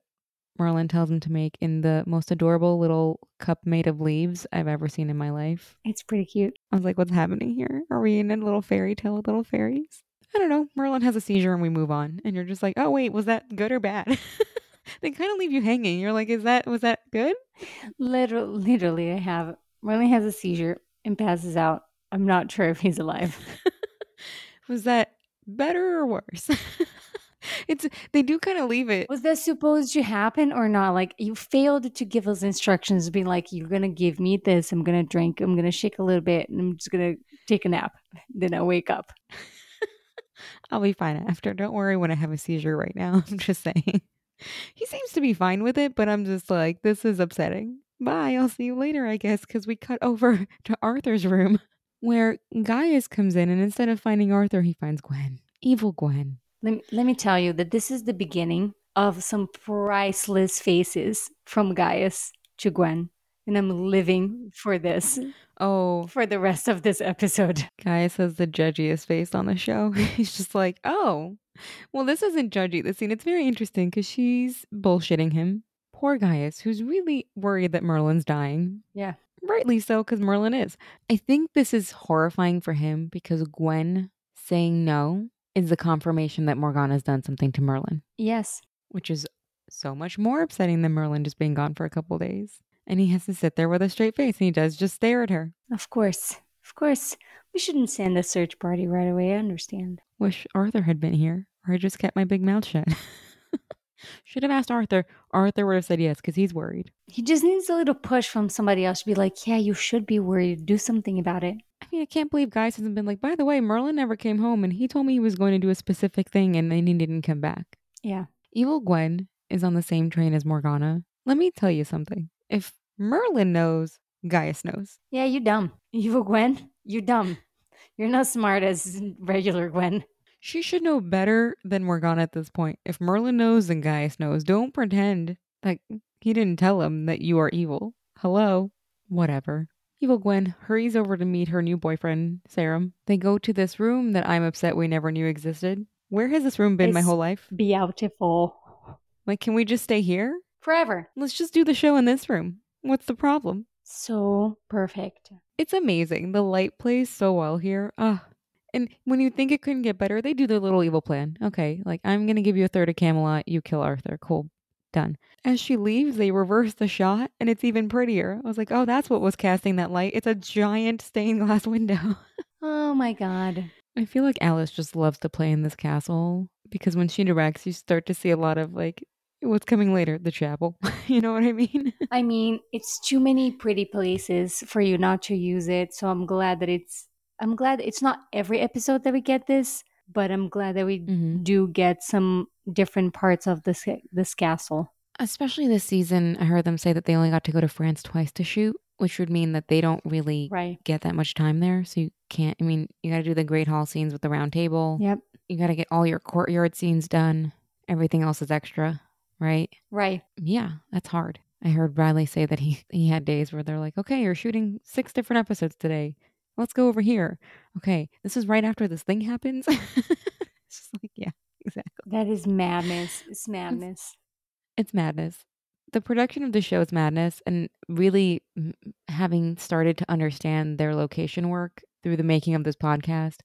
Merlin tells him to make in the most adorable little cup made of leaves I've ever seen in my life. It's pretty cute. I was like, what's happening here? Are we in a little fairy tale with little fairies? I don't know. Merlin has a seizure and we move on. And you're just like, oh, wait, was that good or bad? they kind of leave you hanging. You're like, is that, was that good? Literally, literally, I have. Merlin has a seizure and passes out. I'm not sure if he's alive. was that better or worse? it's, they do kind of leave it. Was that supposed to happen or not? Like, you failed to give us instructions, be like, you're going to give me this. I'm going to drink. I'm going to shake a little bit and I'm just going to take a nap. Then I wake up. I'll be fine after. Don't worry when I have a seizure right now. I'm just saying. He seems to be fine with it, but I'm just like, this is upsetting. Bye. I'll see you later, I guess, because we cut over to Arthur's room where Gaius comes in, and instead of finding Arthur, he finds Gwen. Evil Gwen. Let me, let me tell you that this is the beginning of some priceless faces from Gaius to Gwen. And I'm living for this mm. Oh, for the rest of this episode. Gaius has the judgiest face on the show. He's just like, oh, well, this isn't judgy, this scene. It's very interesting because she's bullshitting him. Poor Gaius, who's really worried that Merlin's dying. Yeah. Rightly so, because Merlin is. I think this is horrifying for him because Gwen saying no is the confirmation that Morgana's done something to Merlin, Yes. which is so much more upsetting than Merlin just being gone for a couple days. And he has to sit there with a straight face and he does just stare at her. Of course. Of course. We shouldn't send a search party right away. I understand. Wish Arthur had been here, or I just kept my big mouth shut. Should have asked Arthur. Arthur would have said yes because he's worried. He just needs a little push from somebody else to be like, yeah, you should be worried. Do something about it. I mean, I can't believe Gaius hasn't been like, by the way, Merlin never came home and he told me he was going to do a specific thing and then he didn't come back. Yeah. Evil Gwen is on the same train as Morgana. Let me tell you something. If Merlin knows, Gaius knows. Yeah, you dumb. Evil Gwen, you're dumb. You're not smart as regular Gwen. She should know better than Morgana at this point. If Merlin knows, then Gaius knows. Don't pretend like he didn't tell him that you are evil. Hello? Whatever. Evil Gwen hurries over to meet her new boyfriend, Sarrum. They go to this room that I'm upset we never knew existed. Where has this room been my whole life? Beautiful. Like, can we just stay here? Forever. Let's just do the show in this room. What's the problem? So perfect. It's amazing. The light plays so well here. Ah. And when you think it couldn't get better, they do their little evil plan. Okay, like I'm going to give you a third of Camelot, you kill Arthur. Cool. Done. As she leaves, they reverse the shot and it's even prettier. I was like, oh, that's what was casting that light. It's a giant stained glass window. Oh my God. I feel like Alice just loves to play in this castle because when she directs, you start to see a lot of like what's coming later, the chapel. you know what I mean? I mean, it's too many pretty places for you not to use it. So I'm glad that it's, I'm glad it's not every episode that we get this, but I'm glad that we Mhm. do get some different parts of this this castle. Especially this season, I heard them say that they only got to go to France twice to shoot, which would mean that they don't really Right. get that much time there. So you can't, I mean, you got to do the Great Hall scenes with the round table. Yep. You got to get all your courtyard scenes done. Everything else is extra, right? Right. Yeah, that's hard. I heard Bradley say that he, he had days where they're like, okay, you're shooting six different episodes today. Let's go over here. Okay, this is right after this thing happens. it's just like, yeah, exactly. That is madness. It's madness. It's madness. The production of the show is madness, and really having started to understand their location work through the making of this podcast,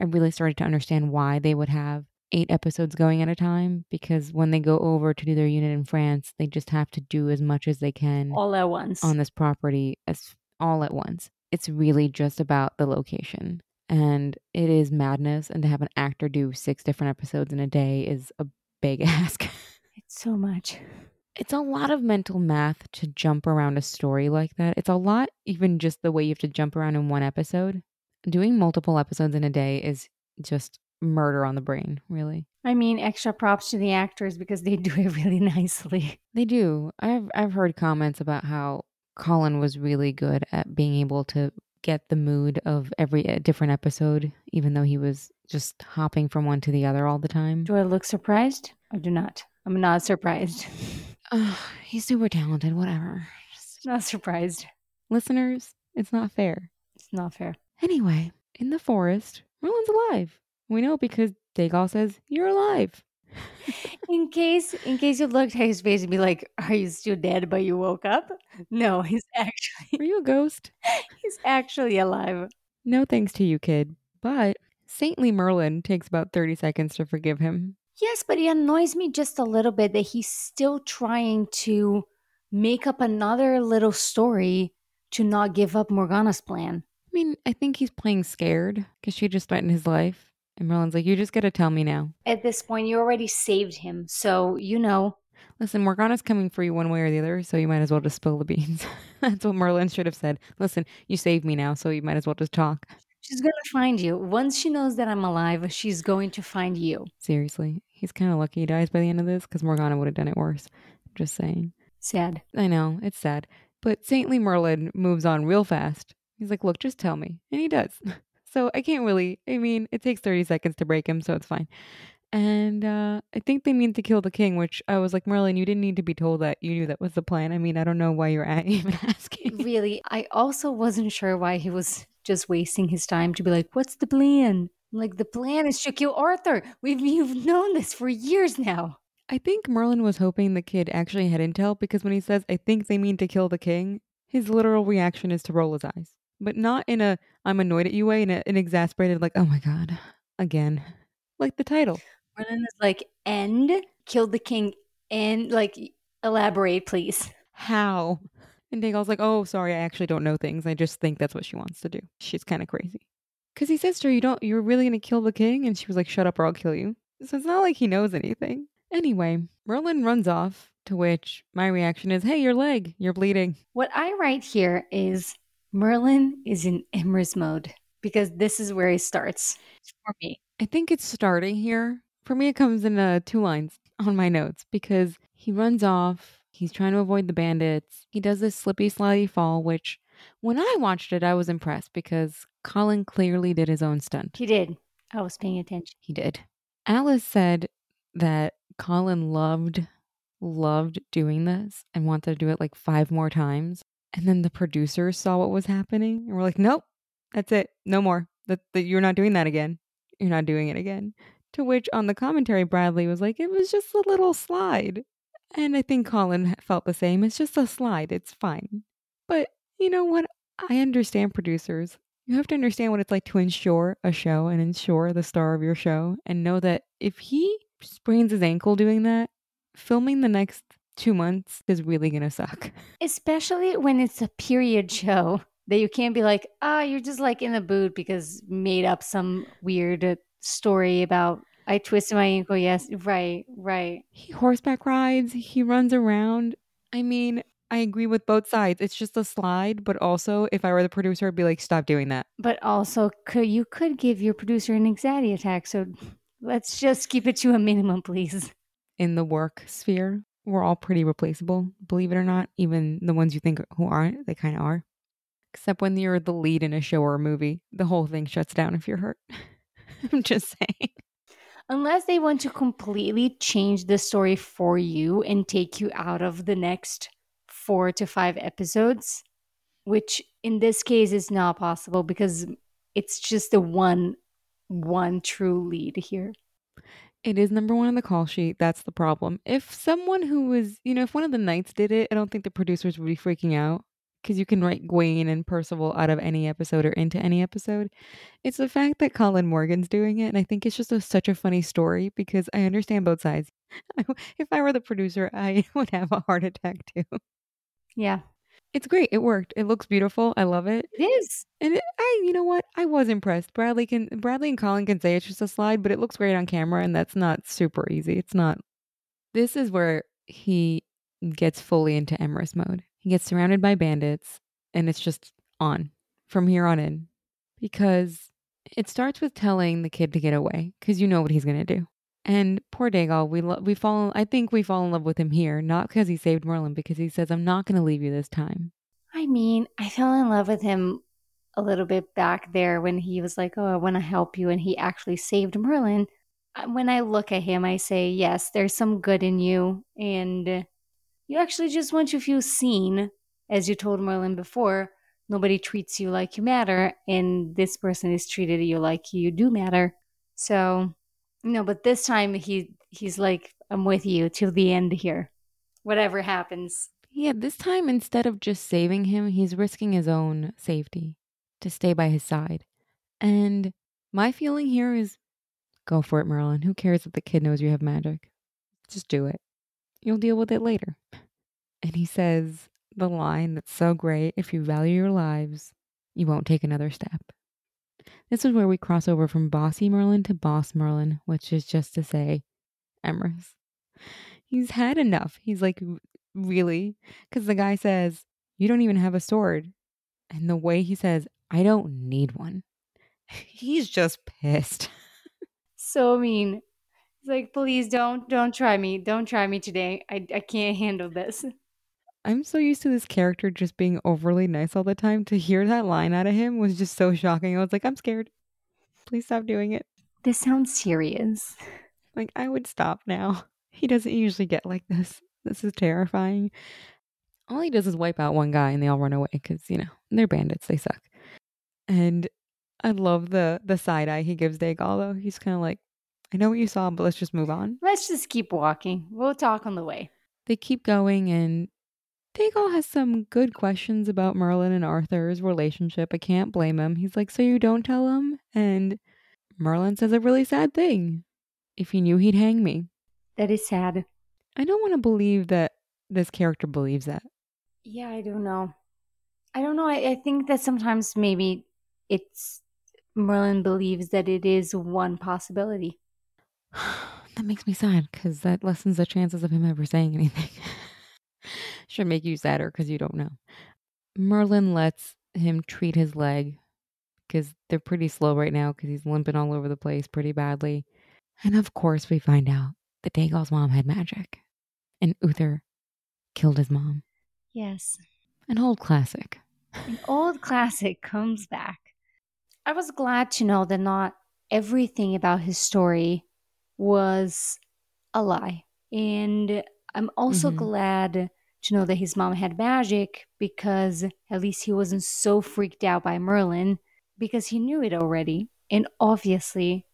I really started to understand why they would have eight episodes going at a time. Because when they go over to do their unit in France, they just have to do as much as they can All at once. on this property as all at once. It's really just about the location. And it is madness. And to have an actor do six different episodes in a day is a big ask. It's so much. it's a lot of mental math to jump around a story like that. It's a lot, even just the way you have to jump around in one episode. Doing multiple episodes in a day is just murder on the brain, really. I mean, extra props to the actors because they do it really nicely. They do. I've I've heard comments about how Colin was really good at being able to get the mood of every uh, different episode, even though he was just hopping from one to the other all the time. Do I look surprised? I do not. I'm not surprised. Ugh, he's super talented. Whatever. Just- not surprised. listeners, it's not fair. It's not fair. Anyway, in the forest, Merlin's alive. We know because Daegal says, You're alive. In case, in case you looked at his face and be like, "Are you still dead, but you woke up?" No, he's actually Were you a ghost? he's actually alive. No thanks to you, kid. But saintly Merlin takes about 30 seconds to forgive him. Yes, but it annoys me just a little bit that he's still trying to make up another little story to not give up Morgana's plan. I mean, I think he's playing scared because she just threatened his life. And Merlin's like, You just gotta tell me now. At this point, you already saved him, so you know. Listen, Morgana's coming for you one way or the other, so you might as well just spill the beans. That's what Merlin should have said. Listen, you saved me now, so you might as well just talk. She's gonna find you. Once she knows that I'm alive, she's going to find you. Seriously, he's kind of lucky he dies by the end of this because Morgana would have done it worse. Just saying. Sad. I know, it's sad. But saintly Merlin moves on real fast. He's like, look, just tell me. And he does. So I can't really, I mean, it takes 30 seconds to break him, so it's fine. And uh, I think they mean to kill the king, which I was like, Merlin, you didn't need to be told that. You knew that was the plan. I mean, I don't know why you're at, even asking. Really, I also wasn't sure why he was just wasting his time to be like, "What's the plan?" I'm like, the plan is to kill Arthur. We've you've known this for years now. I think Merlin was hoping the kid actually had intel because when he says, I think they mean to kill the king, his literal reaction is to roll his eyes. But not in a, I'm annoyed at you way, and, a, an exasperated, like, oh my God, again. Like the title. Merlin is like, "End, kill the king, and like, elaborate, please." How? And Daegal's like, oh, sorry, I actually don't know things. I just think that's what she wants to do. She's kind of crazy. Because he says to her, you don't, you're really going to kill the king? And she was like, shut up or I'll kill you. So it's not like he knows anything. Anyway, Merlin runs off, to which my reaction is, hey, your leg, you're bleeding. What I write here is Merlin is in Emrys mode because this is where he starts for me. I think it's starting here. For me, it comes in uh, two lines on my notes because he runs off. He's trying to avoid the bandits. He does this slippy, slidey fall, which when I watched it, I was impressed because Colin clearly did his own stunt. He did. I was paying attention. He did. Alice said that Colin loved, loved doing this and wanted to do it like five more times. And then the producers saw what was happening and were like, nope, that's it. No more. That, that you're not doing that again. You're not doing it again. To which on the commentary, Bradley was like, it was just a little slide. And I think Colin felt the same. It's just a slide. It's fine. But you know what? I understand producers. You have to understand what it's like to ensure a show and ensure the star of your show and know that if he sprains his ankle doing that, filming the next two months is really going to suck. Especially when it's a period show that you can't be like, ah, oh, you're just like in the boot because made up some weird story about I twisted my ankle. Yes, right, right. He horseback rides, he runs around. I mean, I agree with both sides. It's just a slide, but also if I were the producer, I'd be like, stop doing that. But also, could you could give your producer an anxiety attack. So let's just keep it to a minimum, please. In the work sphere, we're all pretty replaceable, believe it or not. Even the ones you think who aren't, they kind of are. Except when you're the lead in a show or a movie, the whole thing shuts down if you're hurt. I'm just saying. Unless they want to completely change the story for you and take you out of the next four to five episodes, which in this case is not possible because it's just the one one true lead here. It is number one on the call sheet. That's the problem. If someone who was, you know, if one of the knights did it, I don't think the producers would be freaking out because you can write Gwaine and Percival out of any episode or into any episode. It's the fact that Colin Morgan's doing it, and I think it's just a, such a funny story because I understand both sides. if I were the producer, I would have a heart attack too. Yeah. It's great. It worked. It looks beautiful. I love it. It is. And it, I, you know what? I was impressed. Bradley can, Bradley and Colin can say it's just a slide, but it looks great on camera, and that's not super easy. It's not. This is where he gets fully into Emrys mode. He gets surrounded by bandits, and it's just on from here on in because it starts with telling the kid to get away because you know what he's going to do. And poor Daegal, we lo- we fall. I think we fall in love with him here, not because he saved Merlin, because he says, "I'm not going to leave you this time." I mean, I fell in love with him a little bit back there when he was like, "Oh, I want to help you," and he actually saved Merlin. When I look at him, I say, "Yes, there's some good in you," and you actually just want to feel seen, as you told Merlin before. Nobody treats you like you matter, and this person is treated you like you do matter. So, no, but this time he he's like, "I'm with you till the end here, whatever happens." Yeah, this time instead of just saving him, he's risking his own safety to stay by his side. And my feeling here is go for it, Merlin. Who cares if the kid knows you have magic? Just do it. You'll deal with it later. And he says the line that's so great if you value your lives, you won't take another step. This is where we cross over from bossy Merlin to boss Merlin, which is just to say, Emrys. He's had enough. He's like, really? Because the guy says, You don't even have a sword. And the way he says, I don't need one, he's just pissed. so mean. He's like, please don't don't try me. Don't try me today. I, I can't handle this. I'm so used to this character just being overly nice all the time. To hear that line out of him was just so shocking. I was like, I'm scared. Please stop doing it. This sounds serious. Like, I would stop now. He doesn't usually get like this. This is terrifying. All he does is wipe out one guy and they all run away because, you know, they're bandits. They suck. And I love the the side eye he gives Daegal, though. He's kind of like, I know what you saw, but let's just move on. Let's just keep walking. We'll talk on the way. They keep going, and Daegal has some good questions about Merlin and Arthur's relationship. I can't blame him. He's like, So you don't tell him? And Merlin says a really sad thing. If he knew, he'd hang me. That is sad. I don't want to believe that this character believes that. Yeah, I don't know. I don't know. I, I think that sometimes maybe it's Merlin believes that it is one possibility. That makes me sad because that lessens the chances of him ever saying anything. Should make you sadder because you don't know. Merlin lets him treat his leg because they're pretty slow right now because he's limping all over the place pretty badly. And of course, we find out that Daegal's mom had magic and Uther killed his mom. Yes. An old classic. An old classic comes back. I was glad to know that not everything about his story was a lie. And I'm also Mhm. glad to know that his mom had magic because at least he wasn't so freaked out by Merlin because he knew it already. And obviously,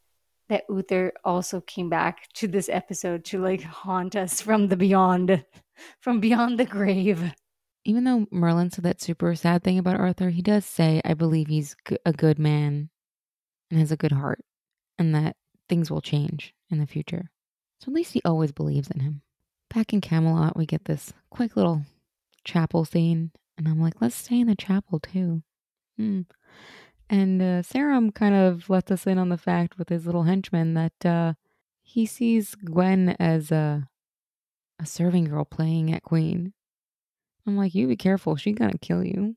that Uther also came back to this episode to like haunt us from the beyond, from beyond the grave. Even though Merlin said that super sad thing about Arthur, he does say, I believe he's a good man and has a good heart and that things will change in the future. So at least he always believes in him. Back in Camelot, we get this quick little chapel scene. And I'm like, let's stay in the chapel too. Hmm. And uh, Sarrum kind of lets us in on the fact with his little henchman that uh, he sees Gwen as a, a serving girl playing at Queen. I'm like, you be careful. She's going to kill you.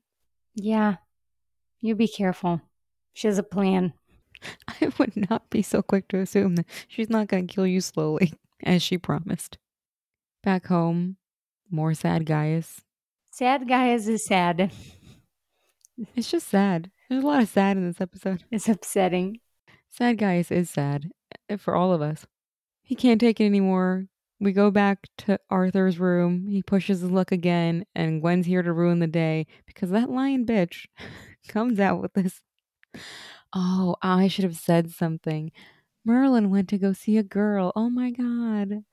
Yeah, you be careful. She has a plan. I would not be so quick to assume that she's not going to kill you slowly, as she promised. Back home, more sad Gaius. Sad guy is sad. It's just sad. There's a lot of sad in this episode. It's upsetting. Sad Gaius is sad eh, for all of us. He can't take it anymore. We go back to Arthur's room. He pushes his luck again, and Gwen's here to ruin the day because that lion bitch comes out with this. Oh, I should have said something. Merlin went to go see a girl. Oh my god.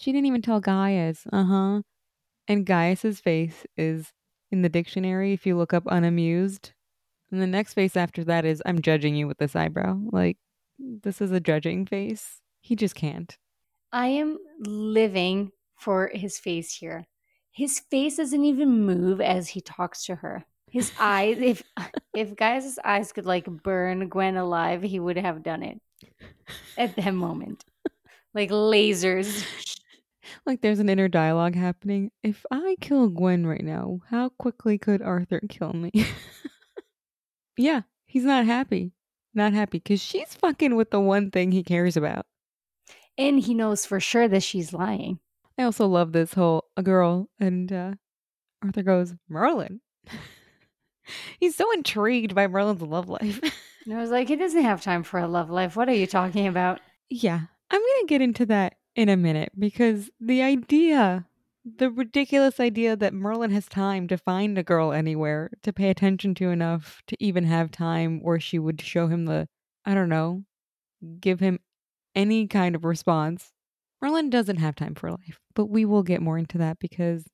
She didn't even tell Gaius. Uh huh. And Gaius's face is in the dictionary if you look up unamused. And the next face after that is I'm judging you with this eyebrow. Like, this is a judging face. He just can't. I am living for his face here. His face doesn't even move as he talks to her. His eyes, if if Gaius' eyes could like burn Gwen alive, he would have done it at that moment. Like lasers. Like, there's an inner dialogue happening. If I kill Gwen right now, how quickly could Arthur kill me? yeah, he's not happy. Not happy because she's fucking with the one thing he cares about. And he knows for sure that she's lying. I also love this whole a girl and uh, Arthur goes Merlin. He's so intrigued by Merlin's love life. And I was like, he doesn't have time for a love life. What are you talking about? yeah, I'm gonna get into that in a minute because the idea, the ridiculous idea that Merlin has time to find a girl anywhere to pay attention to enough to even have time where she would show him the, I don't know, give him any kind of response. Merlin doesn't have time for life, but we will get more into that because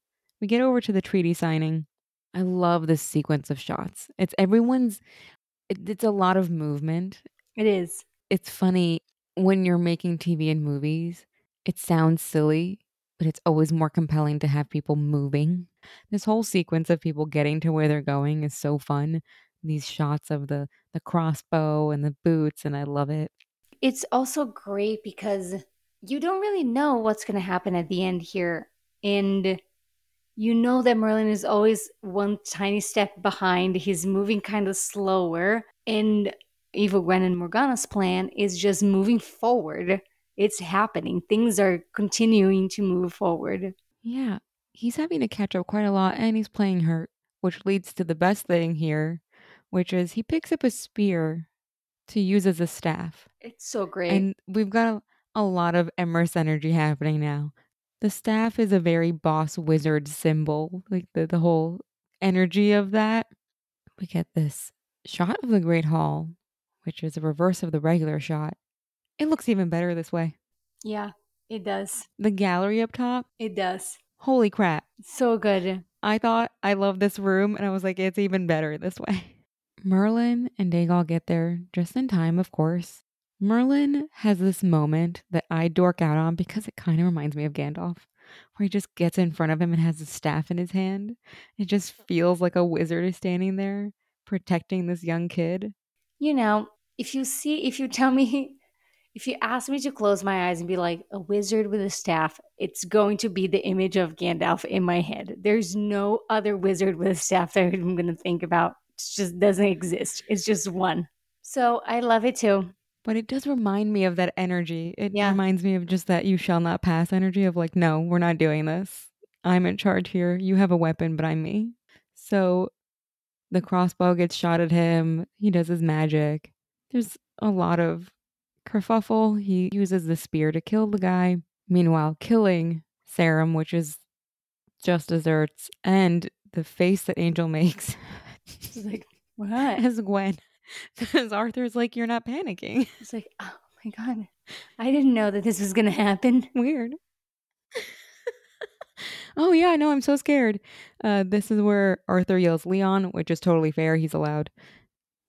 we get over to the treaty signing. I love this sequence of shots. It's everyone's, it, it's a lot of movement. It is. It's funny when you're making TV and movies, it sounds silly, but it's always more compelling to have people moving. This whole sequence of people getting to where they're going is so fun. These shots of the the crossbow and the boots and I love it. It's also great because you don't really know what's going to happen at the end here. And you know that Merlin is always one tiny step behind. He's moving kind of slower. And Eva Gwen and Morgana's plan is just moving forward. It's happening. Things are continuing to move forward. Yeah, he's having to catch up quite a lot and he's playing hurt, which leads to the best thing here, which is he picks up a spear to use as a staff. It's so great. And we've got a, a lot of Emrys energy happening now. The staff is a very boss wizard symbol, like the, the whole energy of that. We get this shot of the Great Hall, which is a reverse of the regular shot. It looks even better this way. yeah, it does. The gallery up top, It does. holy crap. So good. I thought I love this room, and I was like, it's even better this way. Merlin and Daegal get there just in time, of course. Merlin has this moment that I dork out on because it kind of reminds me of Gandalf, where he just gets in front of him and has his staff in his hand. It just feels like a wizard is standing there protecting this young kid. You know, if you see, if you tell me, if you ask me to close my eyes and be like a wizard with a staff, it's going to be the image of Gandalf in my head. There's no other wizard with a staff that I'm going to think about. It just doesn't exist. It's just one. So I love it too. But it does remind me of that energy. It Yeah. reminds me of just that you shall not pass energy of like, no, we're not doing this. I'm in charge here. You have a weapon, but I'm me. So the crossbow gets shot at him. He does his magic. There's a lot of kerfuffle. He uses the spear to kill the guy. Meanwhile, killing Sarrum, which is just desserts, and the face that Angel makes She's like, what? as Gwen. Because Arthur's like, you're not panicking. It's like, oh my God. I didn't know that this was going to happen. Weird. oh yeah, no, I'm so scared. Uh, this is where Arthur yells Leon, which is totally fair. He's allowed,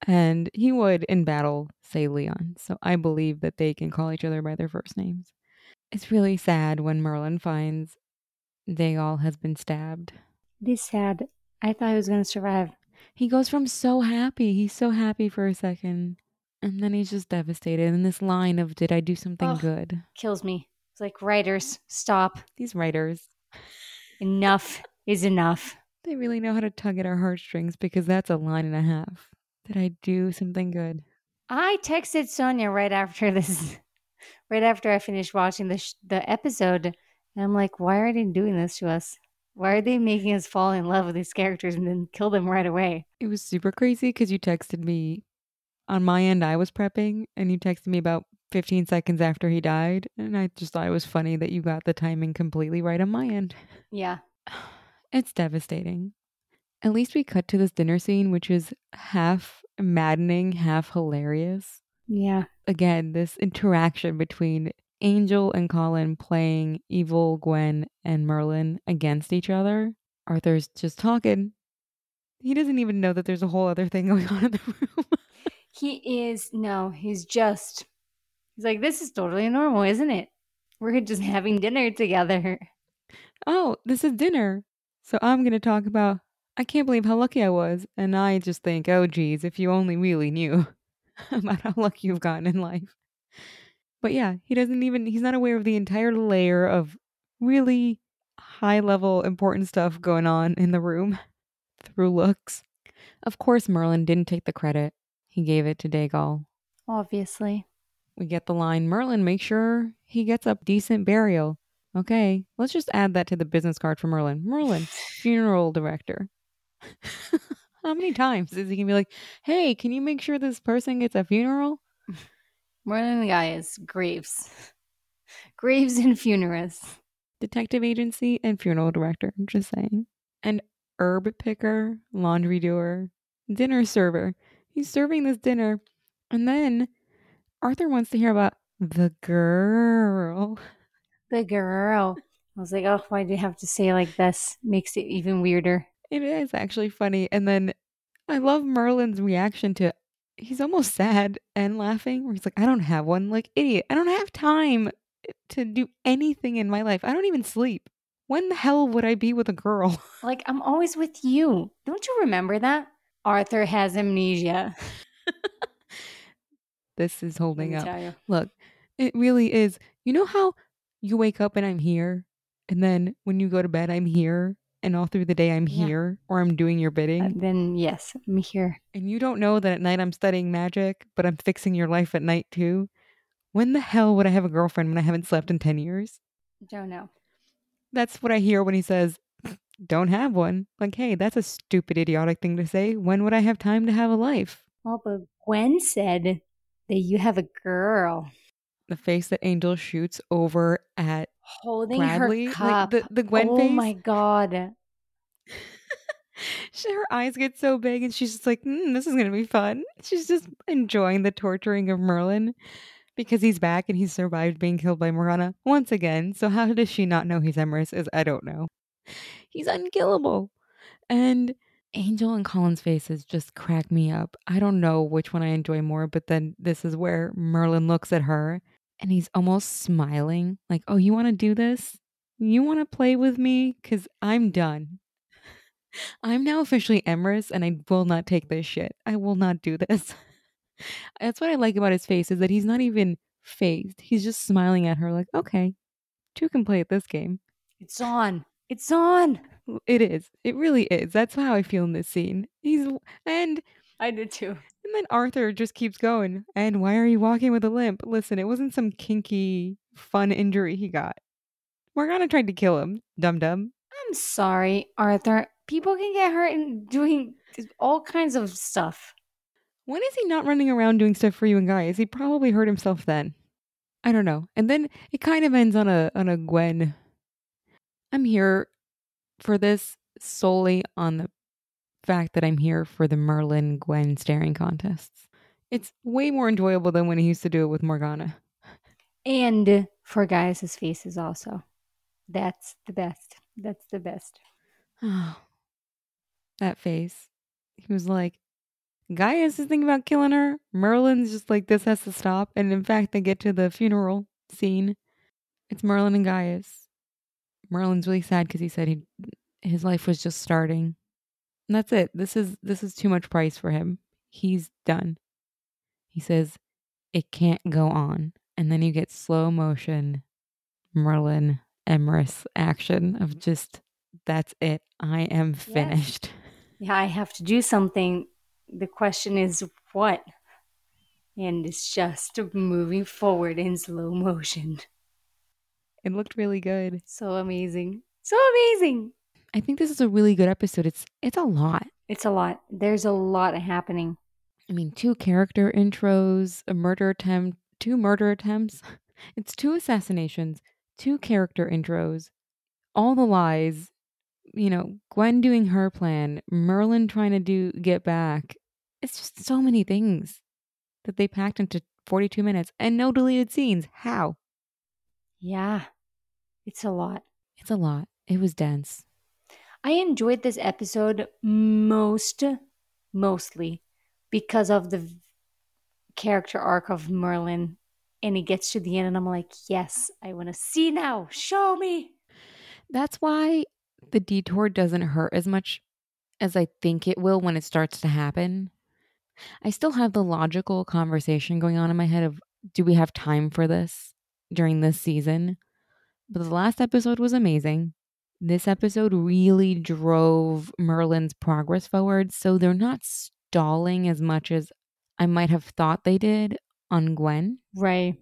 and he would in battle say Leon. So I believe that they can call each other by their first names. It's really sad when Merlin finds Daegal has been stabbed. It is sad. I thought he was going to survive. He goes from so happy, he's so happy for a second, and then he's just devastated. And this line of "Did I do something Ugh. good?" Kills me. It's like, writers, stop. These writers. Enough is enough. They really know how to tug at our heartstrings because that's a line and a half. Did I do something good? I texted Sonia right after this, right after I finished watching the sh- the episode, and I'm like, "Why are they doing this to us? Why are they making us fall in love with these characters and then kill them right away?" It was super crazy because you texted me on my end. I was prepping, and you texted me about 15 seconds after he died, and I just thought it was funny that you got the timing completely right on my end. Yeah, It's devastating. At least we cut to this dinner scene, which is half maddening, half hilarious. yeah, Again, this interaction between Angel and Colin playing evil Gwen and Merlin against each other. Arthur's just talking. He doesn't even know that there's a whole other thing going on in the room. he is. No, he's just. He's like, "This is totally normal, isn't it? We're just having dinner together." oh, this is dinner. So I'm going to talk about, I can't believe how lucky I was. And I just think, oh, geez, if you only really knew about how lucky you've gotten in life. But yeah, he doesn't even, he's not aware of the entire layer of really high level important stuff going on in the room through looks. Of course, Merlin didn't take the credit, he gave it to Daegal. Obviously, We get the line Merlin, make sure he gets a decent burial. Okay, let's just add that to the business card for Merlin. Merlin, funeral director. How many times is he gonna be like, hey, can you make sure this person gets a funeral? more than the guy is Graves, Graves and funerals. Detective agency and funeral director, I'm just saying. And herb picker, laundry doer, dinner server. He's serving this dinner. And then Arthur wants to hear about the girl. The girl. I was like, oh, why do you have to say it like this? Makes it even weirder. It is actually funny. And then I love Merlin's reaction to he's almost sad and laughing where he's like, I don't have one. Like, idiot. I don't have time to do anything in my life. I don't even sleep. When the hell would I be with a girl? Like, I'm always with you. Don't you remember that? Arthur has amnesia. this is holding up. Look, it really is. You know how you wake up and I'm here, and then when you go to bed, I'm here, and all through the day, I'm Yeah. here, or I'm doing your bidding, Uh, then, yes, I'm here. and you don't know that at night I'm studying magic, but I'm fixing your life at night too. When the hell would I have a girlfriend when I haven't slept in 10 years? Don't know. That's what I hear when he says, don't have one. Like, hey, that's a stupid, idiotic thing to say. When would I have time to have a life? Well, but Gwen said that you have a girl The face that Angel shoots over at holding Bradley, her like, cup. the- the Gwen oh face? my god. She- her eyes get so big and she's just like, mm, this is going to be fun. She's just enjoying the torturing of Merlin because he's back and he's survived being killed by Morgana once again. So how does she not know he's Emrys is I don't know. He's unkillable. And Angel and Colin's faces just crack me up. I don't know which one I enjoy more, but then this is where Merlin looks at her and he's almost smiling like, "Oh, you want to do this? You want to play with me cuz I'm done." I'm now officially Emrys and I will not take this shit. I will not do this. That's what I like about his face is that he's not even phased. He's just smiling at her like, okay, two can play at this game. It's on. It's on. It is. It really is. That's how I feel in this scene. He's and I did too. and then Arthur just keeps going. And why are you walking with a limp? Listen, it wasn't some kinky fun injury he got. Morgana tried to try to kill him. Dum dum. I'm sorry, Arthur. People can get hurt and doing all kinds of stuff. When is he not running around doing stuff for you and Gaius? He probably hurt himself then. I don't know. And then it kind of ends on a on a Gwen. I'm here for this solely on the fact that I'm here for the Merlin Gwen staring contests. It's way more enjoyable than when he used to do it with Morgana. And for Gaius's faces also. That's the best. That's the best. Oh, that face. He was like, Gaius is thinking about killing her. Merlin's just like, this has to stop. And in fact, they get to the funeral scene. It's Merlin and Gaius. Merlin's really sad because he said he his life was just starting. And that's it. This is this is too much price for him. He's done. He says it can't go on. And then you get slow motion Merlin Emrys action of just that's it. I am finished. Yeah, I have to do something. The question is what? And it's just moving forward in slow motion. It looked really good. So amazing. So amazing. I think this is a really good episode. It's it's a lot. It's a lot. There's a lot happening. I mean, two character intros, a murder attempt, two murder attempts. It's two assassinations, two character intros, all the lies. You know, Gwen doing her plan, Merlin trying to do get back. It's just so many things that they packed into 42 minutes and no deleted scenes. How? Yeah, it's a lot. It's a lot. It was dense. I enjoyed this episode most, mostly because of the character arc of Merlin. And he gets to the end, and I'm like, yes, I want to see now. Show me. That's why the detour doesn't hurt as much as I think it will when it starts to happen. I still have the logical conversation going on in my head of do we have time for this during this season? But the last episode was amazing. This episode really drove Merlin's progress forward, so they're not stalling as much as I might have thought they did on Gwen Right.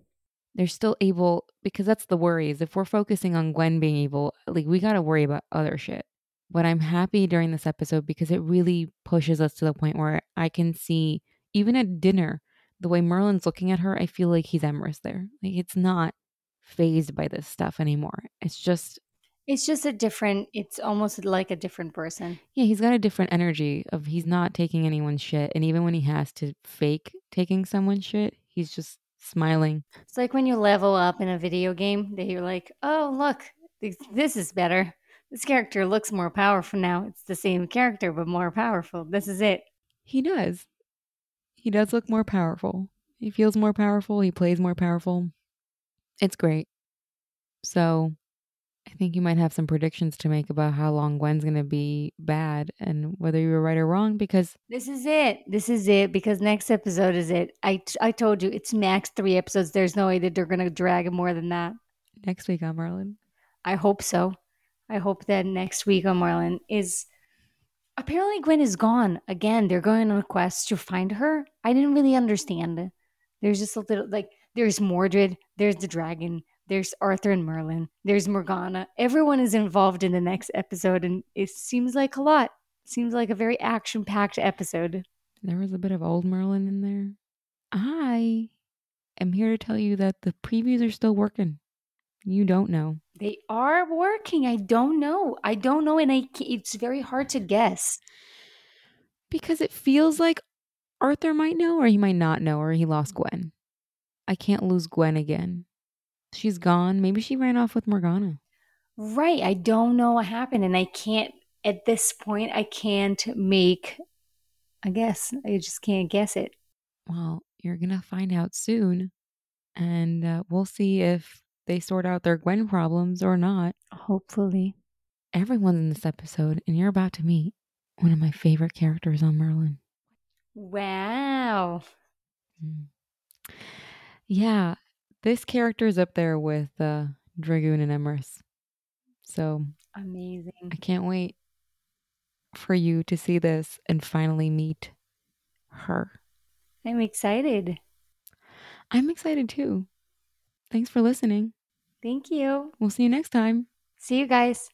they're still able because that's the worry is if we're focusing on Gwen being evil, like we got to worry about other shit. But I'm happy during this episode because it really pushes us to the point where I can see even at dinner the way Merlin's looking at her, I feel like he's Emrys there. Like it's not phased by this stuff anymore. It's just It's just a different, it's almost like a different person. yeah, he's got a different energy of he's not taking anyone's shit and even when he has to fake taking someone's shit, he's just smiling. It's like when you level up in a video game that you're like, oh, look, this, this is better. This character looks more powerful now. It's the same character, but more powerful. This is it. He does. He does look more powerful. He feels more powerful. He plays more powerful. It's great. So I think you might have some predictions to make about how long Gwen's going to be bad and whether you were right or wrong because This is it. This is it because next episode is it. I, t- I told you it's max three episodes. There's no way that they're going to drag it more than that. next week on Merlin. I hope so. I hope that next week on Merlin is. Apparently, Gwen is gone again. They're going on a quest to find her. I didn't really understand. There's just a little like there's Mordred, there's the dragon, there's Arthur and Merlin, there's Morgana. Everyone is involved in the next episode, and it seems like a lot. seems like a very action-packed episode. There was a bit of old Merlin in there. I am here to tell you that the previews are still working. You don't know. They are working. I don't know. I don't know, and I it's very hard to guess. Because it feels like Arthur might know or he might not know or he lost Gwen. I can't lose Gwen again. She's gone. Maybe she ran off with Morgana. Right. I don't know what happened. And I can't, at this point, I can't make a guess. I just can't guess it. Well, you're going to find out soon. And uh, we'll see if they sort out their Gwen problems or not. Hopefully. Everyone's in this episode, and you're about to meet one of my favorite characters on Merlin. Wow. Mm. Yeah, This character is up there with uh, Dragoon and Emrys. So Amazing. I can't wait for you to see this and finally meet her. I'm excited. I'm excited too. Thanks for listening. Thank you. We'll see you next time. See you guys.